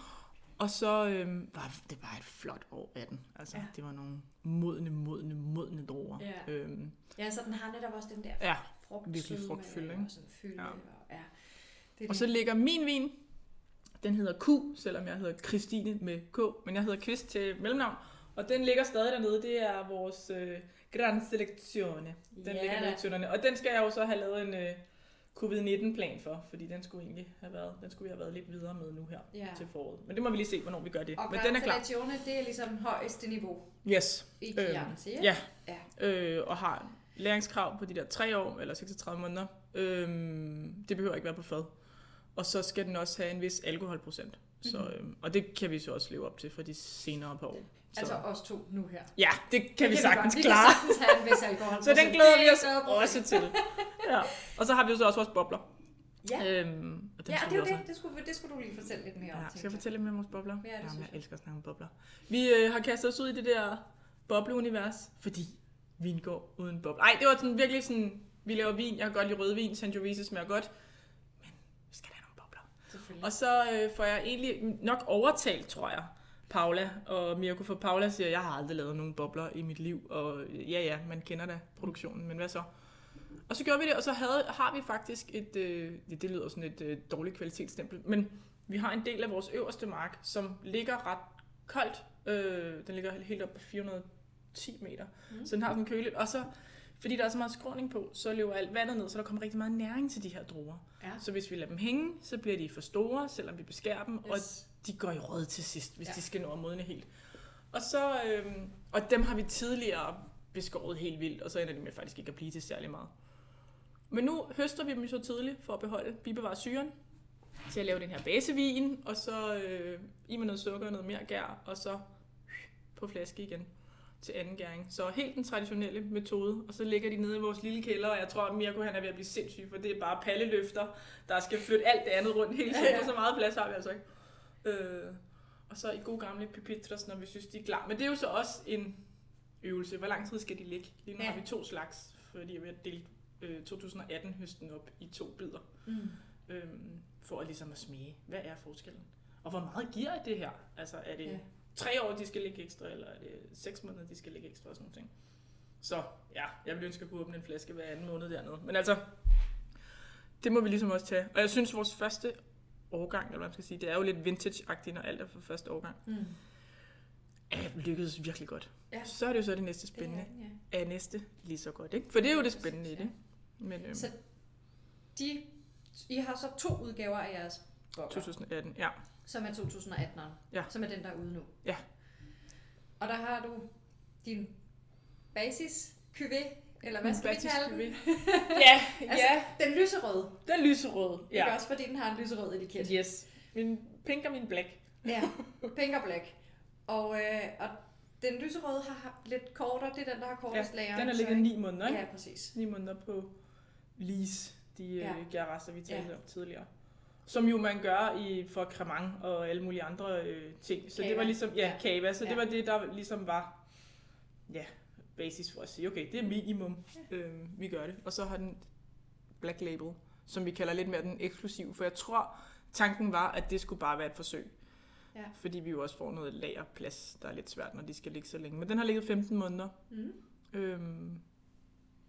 og så øhm, var det bare et flot år 18. Altså. Ja. det var nogle modne, modne, modne druer. Ja. Øhm, Ja, så den har netop også den der ja, frugt virkelig frugtfylde, ikke? Og sådan fylde. Ja. Og, ja. Det og så ligger min vin, den hedder Q, selvom jeg hedder Christine med K, men jeg hedder Kvist til mellemnavn, og den ligger stadig dernede, det er vores øh, Gran Selezione. Den Ja ligger nede i tønderne. Og den skal jeg jo så have lavet en øh, covid-19-plan for, fordi den skulle egentlig have været, den skulle vi have været lidt videre med nu her Ja. til foråret. Men det må vi lige se, hvornår vi gør det. Og Men den er klar. Det er ligesom højeste niveau Yes. i ikke? Ja. Ja. Øh, og har læringskrav på de der 3 år, eller 36 måneder. Øhm, det behøver ikke være på fad. Og så skal den også have en vis alkoholprocent. Så, Mhm. øhm, og det kan vi så også leve op til for de senere par år. Så. Altså os to nu her. ja, det kan vi sagtens godt. klare. Vi kan sagtens have en vis alkohol. *laughs* Så den glæder vi os også til. Ja. Og så har vi jo så også vores bobler. Ja, Øhm, og ja det vi er det. Det skulle, det skulle du lige fortælle lidt mere om. Ja, tænkte skal jeg fortælle lidt mere om vores bobler? Ja, det Jamen, jeg jeg. elsker at snakke om bobler. Vi øh, har kastet os ud i det der bobleunivers, fordi vin går uden bobler. Ej, det var sådan virkelig sådan, vi laver vin, jeg kan godt lide rødvin, Sangiovese smager godt, men vi skal have nogle bobler. Og så øh, får jeg egentlig nok overtalt, tror jeg, Paula og Mirko, for Paula siger, jeg har aldrig lavet nogen bobler i mit liv, og ja, ja, man kender da produktionen, men hvad så? Og så gjorde vi det, og så havde, har vi faktisk et, øh, det, det lyder sådan et øh, dårligt kvalitetsstempel, men vi har en del af vores øverste mark, som ligger ret koldt. Øh, den ligger helt op på 410 meter, Mm. så den har sådan køligt. Og så, fordi der er så meget skråning på, så løber alt vandet ned, så der kommer rigtig meget næring til de her druer. Ja. Så hvis vi lader dem hænge, så bliver de for store, selvom vi beskærer dem, yes. og de går i rød til sidst, hvis Ja. de skal nå at modne helt. Og, så, øhm, og dem har vi tidligere beskåret helt vildt, og så ender de med faktisk ikke at blive til særlig meget. Men nu høster vi dem så tidligt for at beholde, bibevare syren, til at lave den her basevin, og så øh, i med noget sukker og noget mere gær, og så på flaske igen. Til anden gæring. Så helt den traditionelle metode, og så ligger de nede i vores lille kælder, og jeg tror, at Mirko han er ved at blive sindssyg, for det er bare palleløfter, der skal flytte alt det andet rundt hele tiden, Ja, ja. for så meget plads har vi altså ikke. Øh, og så i god gamle pipitras, når vi synes, de er klar. Men det er jo så også en øvelse. Hvor lang tid skal de ligge? Lige nu Ja. har vi to slags, fordi jeg vil dele øh, 2018 høsten op i to bidder, Mm. øhm, for at ligesom at smage, hvad er forskellen? Og hvor meget giver det her? Altså er det Ja. Tre år, de skal ligge ekstra, eller er det seks måneder, de skal ligge ekstra og sådan noget. Så ja, jeg vil ønske, at kunne åbne en flaske hver anden måned dernede. Men altså, det må vi ligesom også tage. Og jeg synes, vores første årgang, eller hvad man skal sige, det er jo lidt vintage-agtigt, når alt er for første årgang, Mm. er lykkedes virkelig godt. Ja. Så er det jo så det næste spændende. Det er ja. Er næste lige så godt, ikke? For det er jo det spændende i det. Men øhm, Så de, I har så to udgaver af jeres bobler, 2018, ja. Som er 2018'eren, Ja. som er den, der er ude nu. Ja. Og der har du din basis QV, eller hvad skal vi kalde den? *laughs* Ja, Altså, ja. den lyserøde. Den lyserøde. Ja. Ikke også, fordi den har en lyserød etiket. Yes. Min pink og min black. Ja, *laughs* pink og black. Og, øh, og den lyserøde har lidt kortere, det er den, der har kortest lager. Den har ligget ni måneder, ikke? Ja, præcis. Ni måneder på lease, de Ja. ja. gærrester, vi talte Ja. om tidligere. Som jo man gør i, for cremant og alle mulige andre øh, ting. Så det Cava. var ligesom, ja, Ja. kava, så Ja. det var det, der ligesom var, ja, basis for at sige, okay, det er minimum, øh, vi gør det. Og så har den Black Label, som vi kalder lidt mere den eksklusive, for jeg tror, tanken var, at det skulle bare være et forsøg. Ja. Fordi vi jo også får noget lagerplads, der er lidt svært, når de skal ligge så længe. Men den har ligget 15 måneder, Mm. Øhm,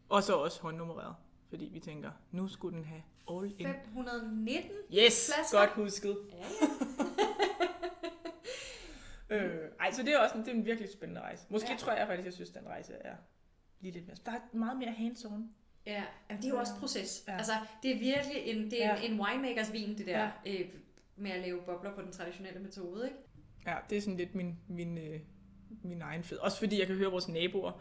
og så også håndnummereret, fordi vi tænker, nu skulle den have all in. 519. Yes, flasker. godt husket. Ja, ja. *laughs* Øh, ej, så det er også en, det er en virkelig spændende rejse. Måske Ja. tror jeg faktisk, jeg synes, den rejse er lige lidt mere. Der er meget mere hands-on. Ja, Jamen, det er jo også proces. Ja. Altså, det er virkelig en, det er Ja. en, winemakers vin, det der. Ja. øh, med at lave bobler på den traditionelle metode, ikke? Ja, det er sådan lidt min, min, øh, min egen fed. Også fordi jeg kan høre vores naboer.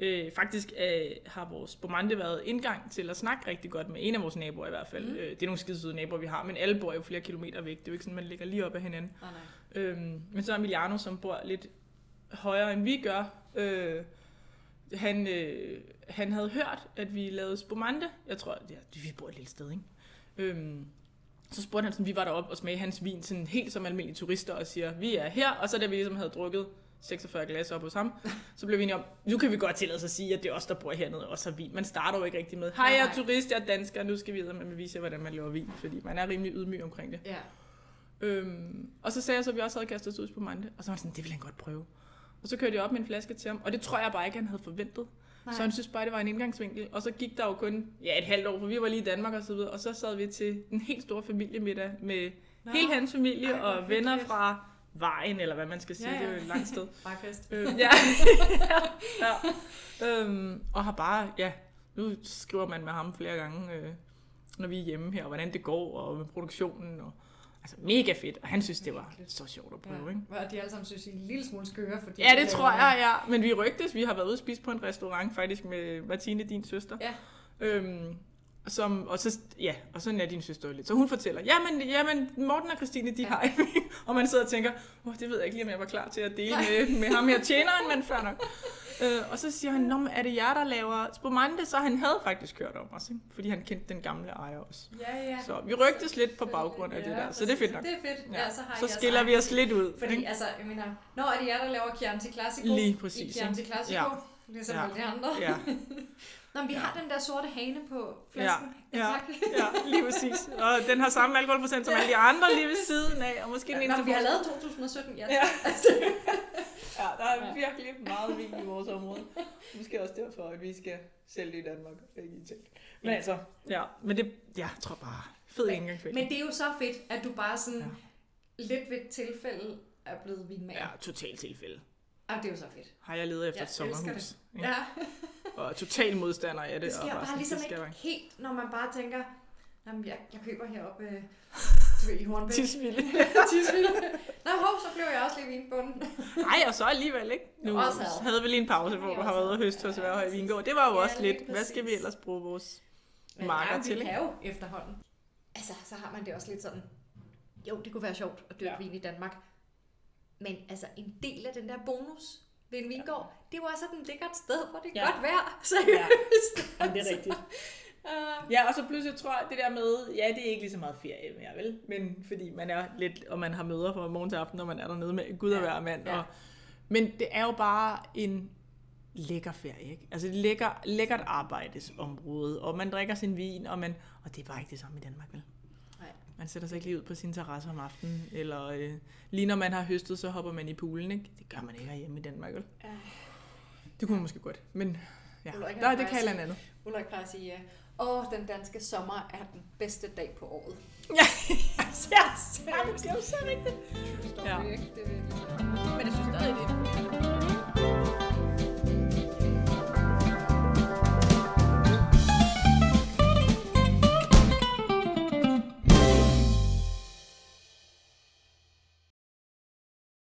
Øh, faktisk øh, har vores Bomande været indgang til at snakke rigtig godt med en af vores naboer i hvert fald. Mm. Øh, det er nogle skide søde naboer, vi har, men alle bor jo flere kilometer væk. Det er jo ikke sådan, man ligger lige op ad hinanden. Nej, nej. Øhm, men så er Emiliano, som bor lidt højere end vi gør, øh, han, øh, han havde hørt, at vi lavede spumante. Jeg tror, ja, vi bor et lille sted, ikke? Øhm, så spurgte han sådan, vi var deroppe og smagte hans vin sådan helt som almindelige turister og siger, vi er her. Og så da vi ligesom havde drukket 46 glas op hos ham, så blev vi enige om, nu kan vi godt tillade os at sige, at det er os, der bor hernede og har vin. Man starter jo ikke rigtig med, hej, jeg er turist, jeg er dansker, nu skal vi videre, men vise jer, hvordan man laver vin, fordi man er rimelig ydmyg omkring det. Ja. Øhm, og så sagde jeg så, at vi også havde kastet os ud på Mante, og så var han sådan, det vil han godt prøve. Og så kørte jeg op med en flaske til ham, og det tror jeg bare ikke, han havde forventet. Nej. Så han synes bare, det var en indgangsvinkel. Og så gik der jo kun ja, et halvt år, for vi var lige i Danmark og så videre. Og så sad vi til en helt stor familiemiddag med Nå. hele hans familie Ej, og venner fra vejen, eller hvad man skal sige. Ja, Ja, ja. ja. Det er jo et langt sted. *laughs* Vejfest. øhm, *laughs* ja. ja. *laughs* ja. Øhm, og har bare, ja, nu skriver man med ham flere gange, øh, når vi er hjemme her, og hvordan det går, og med produktionen, og altså mega fedt. Og han synes, det var så sjovt at Ja. prøve, ikke? Og de alle sammen synes, I er en lille smule skøre, fordi... Ja, det de tror jeg, ja. Men vi rygtes, vi har været ude og spise på en restaurant faktisk med Martine, din søster. Ja. Øhm, som, og så, ja, og sådan er din søster lidt. Så hun fortæller, jamen, jamen Morten og Christine, de Ja. ja. har *laughs* Og man sidder og tænker, oh, det ved jeg ikke lige, om jeg var klar til at dele med, med ham her tjeneren, men før nok. *laughs* Øh, og så siger han, Nå, er det jer, der laver spumante? Så han havde faktisk hørt om os, ikke? fordi han kendte den gamle ejer også. Ja, ja. Så vi rygtes lidt på baggrund af det der, så det er fedt nok. Det er fedt. Ja, så har så skiller vi os lidt ud. Fordi ikke? altså, jeg mener, når er det jer, der laver Chianti Classico? Lige præcis, I Chianti? Classico, Ja. ligesom Ja. alle de andre. Ja, *laughs* Nå, vi har den der sorte hane på ja, flasken. ja, tak. ja, lige præcis. Og den har samme alkoholprocent som alle de andre lige ved siden af, og måske den Nå, vi har lavet 2017, ja. Ja. Altså, *laughs* Ja, der er Ja. virkelig meget vin i vores område. Måske også derfor, at vi skal sælge det i Danmark. og ikke i Italien. Men altså, ja, men det, ja, jeg tror bare, fed Men- indgangsvinkel. men det er jo så fedt, at du bare sådan Ja. lidt ved et tilfælde er blevet vinmager. Ja, totalt tilfælde. Ja. det er jo så fedt. Har jeg ledet efter Jeg et sommerhus. ikke? Ja, Og total modstander af det. det sker og bare sådan, ligesom det ikke være helt, når man bare tænker, Jamen, jeg, jeg køber heroppe øh, du ved, i Hornbæk. Tisvilde. *laughs* Tisvilde. Nå, hov, så blev jeg også lige vinbunden. Nej, og så alligevel ikke. Nu Også havde. havde vi lige en pause, hvor du har været ude og høste hos Værhøj Vingård. Det var jo Ja, også lidt, hvad skal vi præcis. ellers bruge vores Men marker ja, til? kan jo efterhånden. Altså, så har man det også lidt sådan, jo, det kunne være sjovt at dyrke Ja. vin i Danmark. Men altså, en del af den der bonus ved en vingård. Det var sådan et lækkert sted, hvor det er Ja. godt vejr. *laughs* Seriøst. Jamen, det er rigtigt. Uh, Ja, og så pludselig tror jeg, det der med, ja, det er ikke lige så meget ferie mere, vel? Men fordi man er lidt, og man har møder fra morgen til aften, når man er dernede med Gud og Ja, hver mand. ja. Og, men det er jo bare en lækker ferie, ikke? Altså et lækker, lækkert arbejdsområde, og man drikker sin vin, og, man, og det er bare ikke det samme i Danmark, vel? Man sætter sig ikke lige ud på sin terrasse om aftenen, eller øh, lige når man har høstet, så hopper man i poolen, ikke? Det gør man ikke herhjemme i Danmark, vel? Ja. Det kunne man måske godt, men ja, Ulrik, Nej, det kan eller andet. Ulrik plejer at sige, ja. Åh, den danske sommer er den bedste dag på året. Ja, *laughs* ja, det er jo så rigtigt. Ja. Det er. Men jeg synes stadig, det er